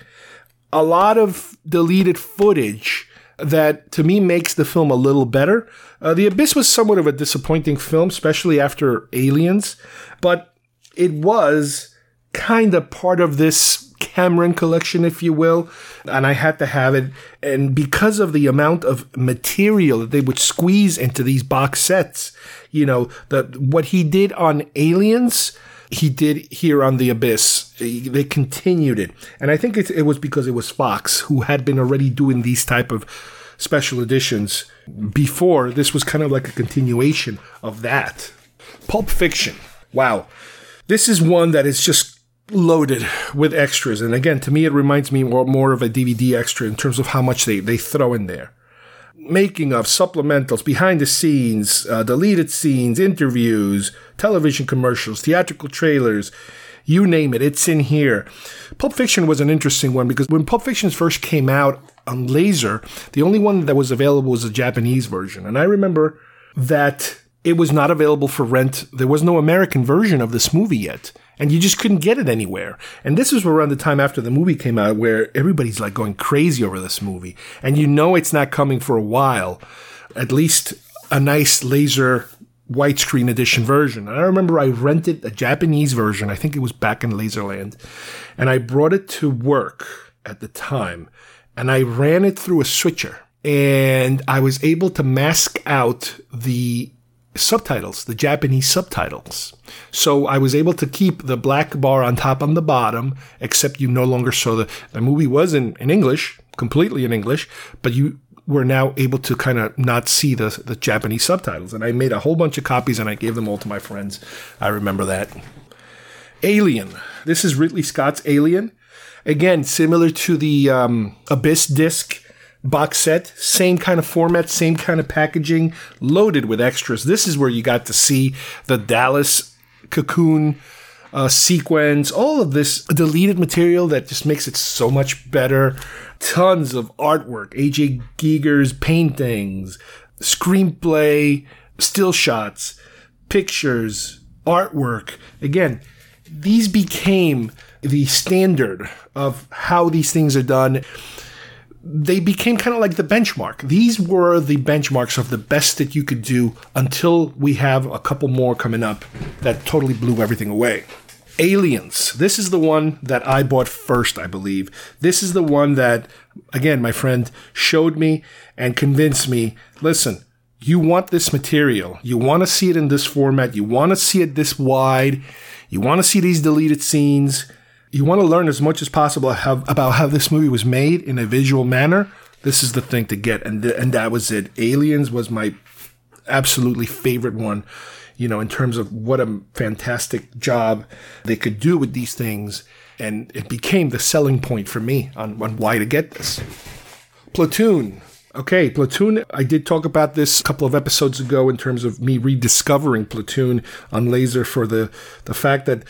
a lot of deleted footage that to me makes the film a little better. Uh, the Abyss was somewhat of a disappointing film, especially after Aliens, but it was kind of part of this Cameron collection, if you will, and I had to have it. And because of the amount of material that they would squeeze into these box sets, you know, the what he did on Aliens, he did here on The Abyss. They continued it, and I think it, it was because it was Fox who had been already doing these type of special editions before. This was kind of like a continuation of that. Pulp Fiction. Wow. This is one that is just loaded with extras. And again, to me, it reminds me more, more of a DVD extra in terms of how much they, they throw in there. Making of supplementals, behind the scenes, uh, deleted scenes, interviews, television commercials, theatrical trailers, you name it, it's in here. Pulp Fiction was an interesting one because when Pulp Fiction first came out on laser, the only one that was available was a Japanese version. And I remember that it was not available for rent. There was no American version of this movie yet and you just couldn't get it anywhere. And this was around the time after the movie came out where everybody's like going crazy over this movie. And you know it's not coming for a while. At least a nice laser widescreen edition version. And I remember I rented a Japanese version. I think it was back in Laserland. And I brought it to work at the time. And I ran it through a switcher. And I was able to mask out the subtitles, the Japanese subtitles. So I was able to keep the black bar on top and the bottom, except you no longer saw the, the movie was in, in English, completely in English, but you were now able to kind of not see the, the Japanese subtitles. And I made a whole bunch of copies and I gave them all to my friends. I remember that. Alien. This is Ridley Scott's Alien. Again, similar to the um, Abyss disc box set, same kind of format, same kind of packaging, loaded with extras. This is where you got to see the Dallas cocoon uh, sequence, all of this deleted material that just makes it so much better. Tons of artwork, AJ Giger's paintings, screenplay, still shots, pictures, artwork. Again, these became the standard of how these things are done. They became kind of like the benchmark. These were the benchmarks of the best that you could do until we have a couple more coming up that totally blew everything away. Aliens. This is the one that I bought first, I believe. This is the one that, again, my friend showed me and convinced me listen, you want this material. You want to see it in this format. You want to see it this wide. You want to see these deleted scenes. You want to learn as much as possible how, about how this movie was made in a visual manner. This is the thing to get. And, th- and that was it. Aliens was my absolutely favorite one you know, in terms of what a fantastic job they could do with these things. And it became the selling point for me on, on why to get this. Platoon. Okay, Platoon, I did talk about this a couple of episodes ago in terms of me rediscovering Platoon on Laser for the, the fact that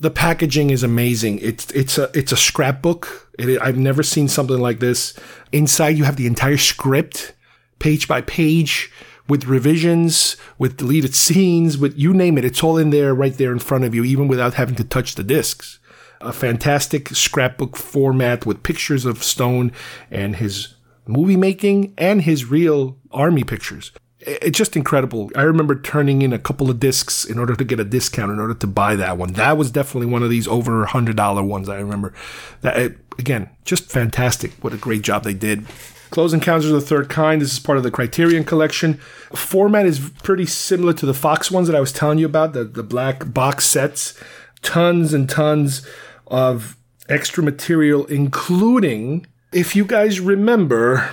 the packaging is amazing. It's it's a it's a scrapbook. It, I've never seen something like this. Inside you have the entire script, page by page with revisions, with deleted scenes, with you name it. It's all in there right there in front of you, even without having to touch the discs. A fantastic scrapbook format with pictures of Stone and his movie making and his real army pictures. It's just incredible. I remember turning in a couple of discs in order to get a discount in order to buy that one. That was definitely one of these over hundred dollar ones. I remember that again, just fantastic. What a great job they did. Close Encounters of the Third Kind. This is part of the Criterion Collection. Format is pretty similar to the Fox ones that I was telling you about, the, the black box sets. Tons and tons of extra material, including, if you guys remember,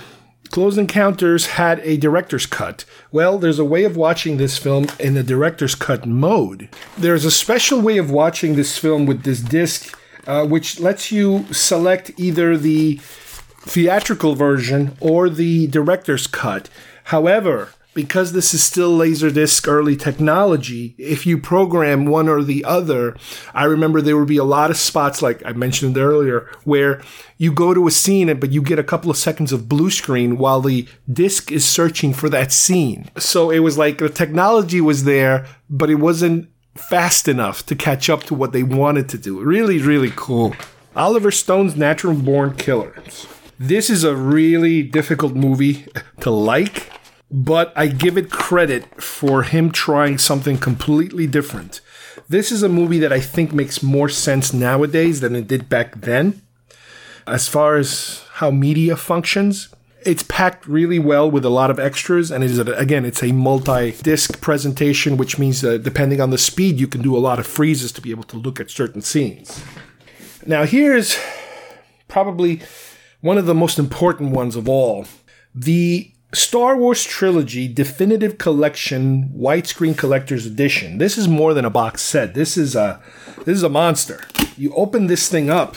Close Encounters had a director's cut. Well, there's a way of watching this film in the director's cut mode. There's a special way of watching this film with this disc, uh, which lets you select either the theatrical version or the director's cut. However, because this is still Laserdisc early technology, if you program one or the other, I remember there would be a lot of spots, like I mentioned earlier, where you go to a scene, but you get a couple of seconds of blue screen while the disc is searching for that scene. So it was like the technology was there, but it wasn't fast enough to catch up to what they wanted to do. Really, really cool. Oliver Stone's Natural Born Killers. This is a really difficult movie to like, but I give it credit for him trying something completely different. This is a movie that I think makes more sense nowadays than it did back then. As far as how media functions, it's packed really well with a lot of extras, and it is a, again, it's a multi-disc presentation, which means that depending on the speed, you can do a lot of freezes to be able to look at certain scenes. Now, here's probably one of the most important ones of all. The Star Wars Trilogy Definitive Collection Widescreen Collector's Edition. This is more than a box set. This is a this is a monster. You open this thing up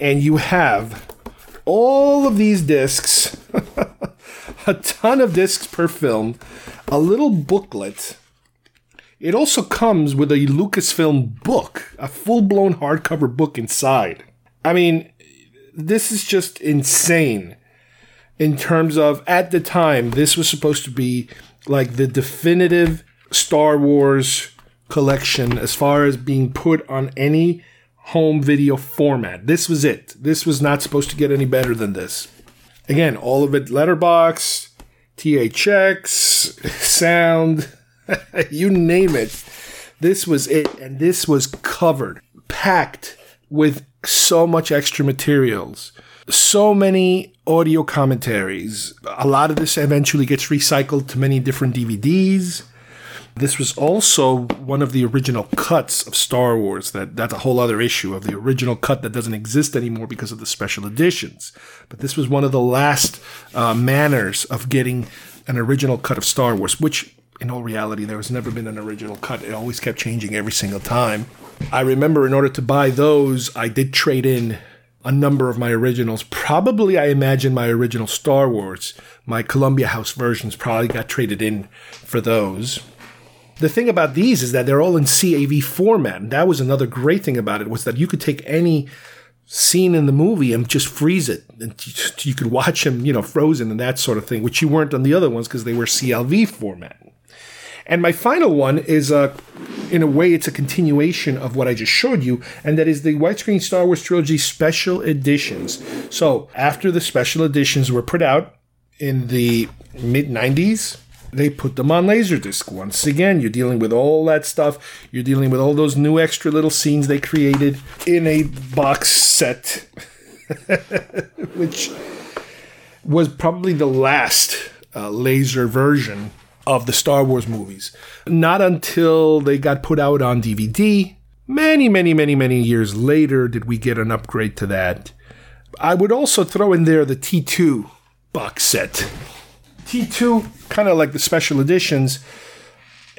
and you have all of these discs, a ton of discs per film, a little booklet. It also comes with a Lucasfilm book, a full-blown hardcover book inside. I mean, this is just insane in terms of at the time this was supposed to be like the definitive Star Wars collection as far as being put on any home video format. This was it. This was not supposed to get any better than this. Again, all of it letterbox, THX, sound, you name it. This was it and this was covered, packed with so much extra materials, so many audio commentaries. A lot of this eventually gets recycled to many different DVDs. This was also one of the original cuts of Star Wars. That that's a whole other issue of the original cut that doesn't exist anymore because of the special editions. But this was one of the last uh, manners of getting an original cut of Star Wars, which in all reality, there has never been an original cut. It always kept changing every single time. I remember in order to buy those, I did trade in a number of my originals. Probably, I imagine my original Star Wars, my Columbia House versions probably got traded in for those. The thing about these is that they're all in CAV format. And that was another great thing about it was that you could take any scene in the movie and just freeze it. And you could watch them, you know, frozen and that sort of thing, which you weren't on the other ones because they were CLV format. And my final one is, uh, in a way, it's a continuation of what I just showed you, and that is the widescreen Star Wars trilogy special editions. So after the special editions were put out in the mid 90s, they put them on Laserdisc. Once again, you're dealing with all that stuff. You're dealing with all those new extra little scenes they created in a box set, which was probably the last uh, laser version of the Star Wars movies. Not until they got put out on DVD, many, many, many, many years later, did we get an upgrade to that. I would also throw in there the T2 box set. T2, kind of like the special editions,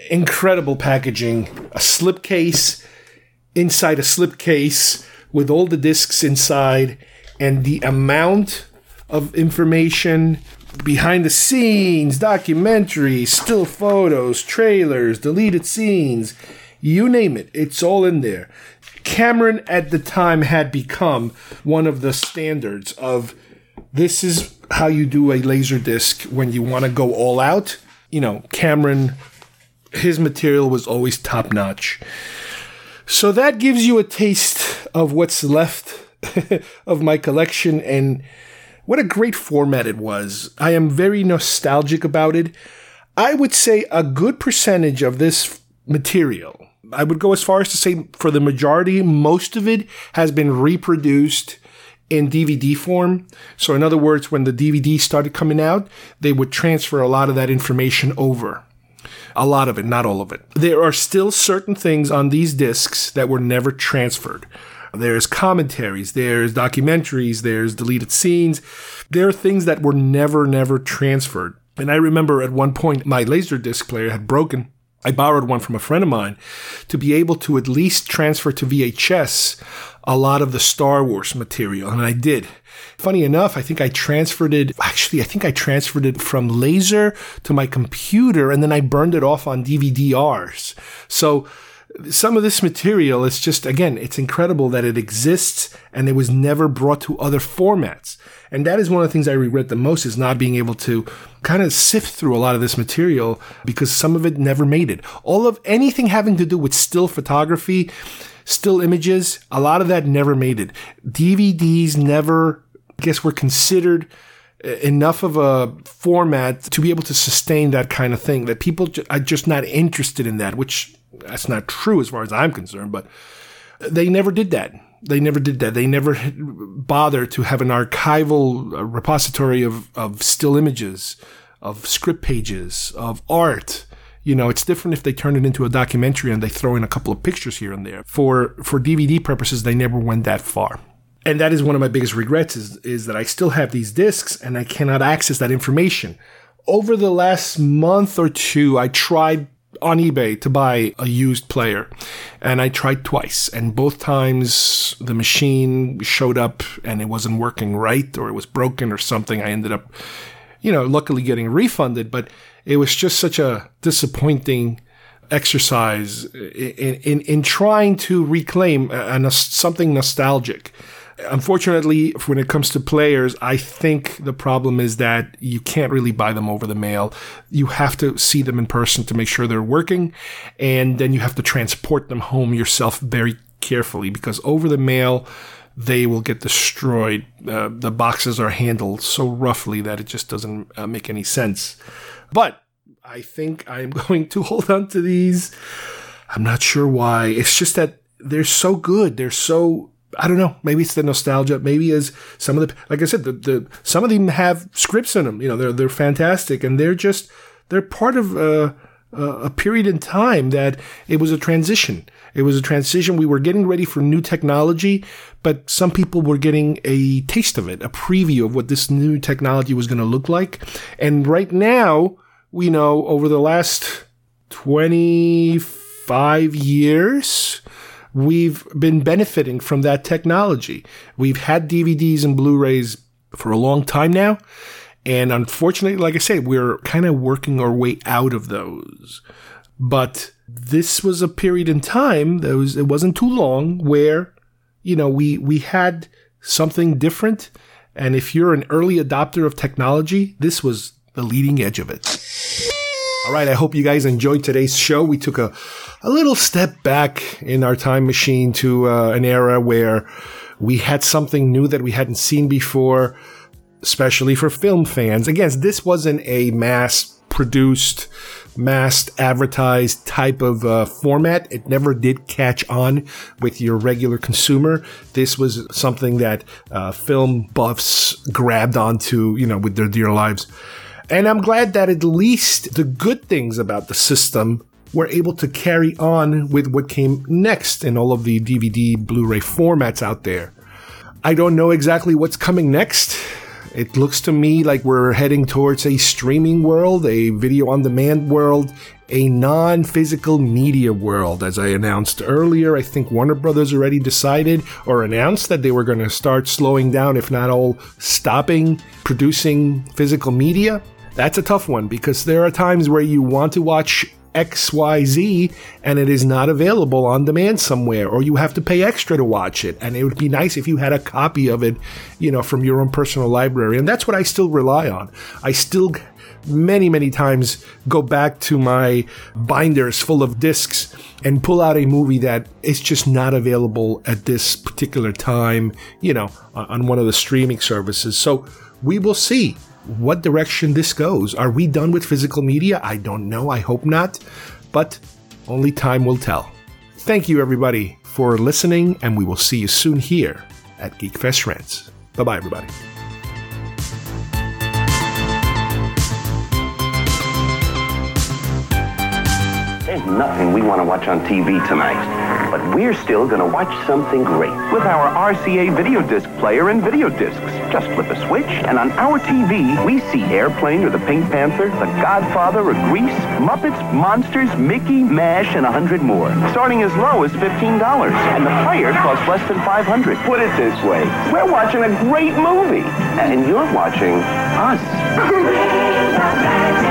incredible packaging, a slipcase inside a slipcase with all the discs inside, and the amount of information behind the scenes, documentaries, still photos, trailers, deleted scenes, you name it, it's all in there. Cameron at the time had become one of the standards of this is how you do a laser disc when you want to go all out. You know, Cameron, his material was always top notch. So that gives you a taste of what's left of my collection and what a great format it was. I am very nostalgic about it. I would say a good percentage of this material, I would go as far as to say for the majority, most of it has been reproduced in DVD form. So, in other words, when the DVD started coming out, they would transfer a lot of that information over. A lot of it, not all of it. There are still certain things on these discs that were never transferred. There's commentaries, there's documentaries, there's deleted scenes. There are things that were never, never transferred. And I remember at one point my Laserdisc player had broken. I borrowed one from a friend of mine to be able to at least transfer to VHS a lot of the Star Wars material, and I did. Funny enough, I think I transferred it. Actually, I think I transferred it from laser to my computer, and then I burned it off on DVD-Rs. So some of this material is just again it's incredible that it exists and it was never brought to other formats. And that is one of the things i regret the most is not being able to kind of sift through a lot of this material because some of it never made it. All of anything having to do with still photography still images a lot of that never made it. Dvds never i guess were considered uh, enough of a format to be able to sustain that kind of thing that people are just not interested in that which that's not true as far as I'm concerned, but they never did that. They never did that. They never bothered to have an archival uh, repository of, of still images, of script pages, of art. You know, it's different if they turn it into a documentary and they throw in a couple of pictures here and there. For for DVD purposes, they never went that far. And that is one of my biggest regrets is, is that I still have these discs and I cannot access that information. Over the last month or two, I tried on eBay to buy a used player. And I tried twice, and both times the machine showed up and it wasn't working right or it was broken or something. I ended up, you know, luckily getting refunded, but it was just such a disappointing exercise in, in, in trying to reclaim a, a, something nostalgic. Unfortunately, when it comes to players, I think the problem is that you can't really buy them over the mail. You have to see them in person to make sure they're working, and then you have to transport them home yourself very carefully because over the mail, they will get destroyed. Uh, the boxes are handled so roughly that it just doesn't uh, make any sense. But I think I'm going to hold on to these. I'm not sure why. It's just that they're so good. They're so I don't know. Maybe it's the nostalgia. Maybe as some of the, like I said, the, the some of them have scripts in them. You know, they're they're fantastic, and they're just they're part of a, a period in time that it was a transition. It was a transition. We were getting ready for new technology, but some people were getting a taste of it, a preview of what this new technology was going to look like. And right now, we know over the last 25 years, we've been benefiting from that technology. We've had DVDs and Blu rays for a long time now. And unfortunately, like I said, we're kind of working our way out of those. But this was a period in time that was, it wasn't too long where, you know, we, we had something different. And if you're an early adopter of technology, this was the leading edge of it. All right. I hope you guys enjoyed today's show. We took a, a little step back in our time machine to uh, an era where we had something new that we hadn't seen before, especially for film fans. Again, this wasn't a mass produced, mass advertised type of uh, format. It never did catch on with your regular consumer. This was something that uh, film buffs grabbed onto, you know, with their dear lives. And I'm glad that at least the good things about the system were able to carry on with what came next in all of the DVD, Blu ray formats out there. I don't know exactly what's coming next. It looks to me like we're heading towards a streaming world, a video on demand world, a non physical media world. As I announced earlier, I think Warner Brothers already decided or announced that they were going to start slowing down, if not all stopping producing physical media. That's a tough one because there are times where you want to watch XYZ and it is not available on demand somewhere, or you have to pay extra to watch it. And it would be nice if you had a copy of it, you know, from your own personal library. And that's what I still rely on. I still many, many times go back to my binders full of discs and pull out a movie that is just not available at this particular time, you know, on one of the streaming services. So we will see what direction this goes. Are we done with physical media? I don't know. I hope not. But only time will tell. Thank you, everybody, for listening, and we will see you soon here at GeekFest Rants. Bye bye, everybody. There's nothing we want to watch on TV tonight, but we're still going to watch something great with our RCA video disc player and video discs. Just flip a switch, and on our TV, we see Airplane or The Pink Panther, The Godfather or Grease, Muppets, Monsters, Mickey, MASH, and a hundred more. Starting as low as $15, and the player costs less than 500 Put it this way, we're watching a great movie, and you're watching us.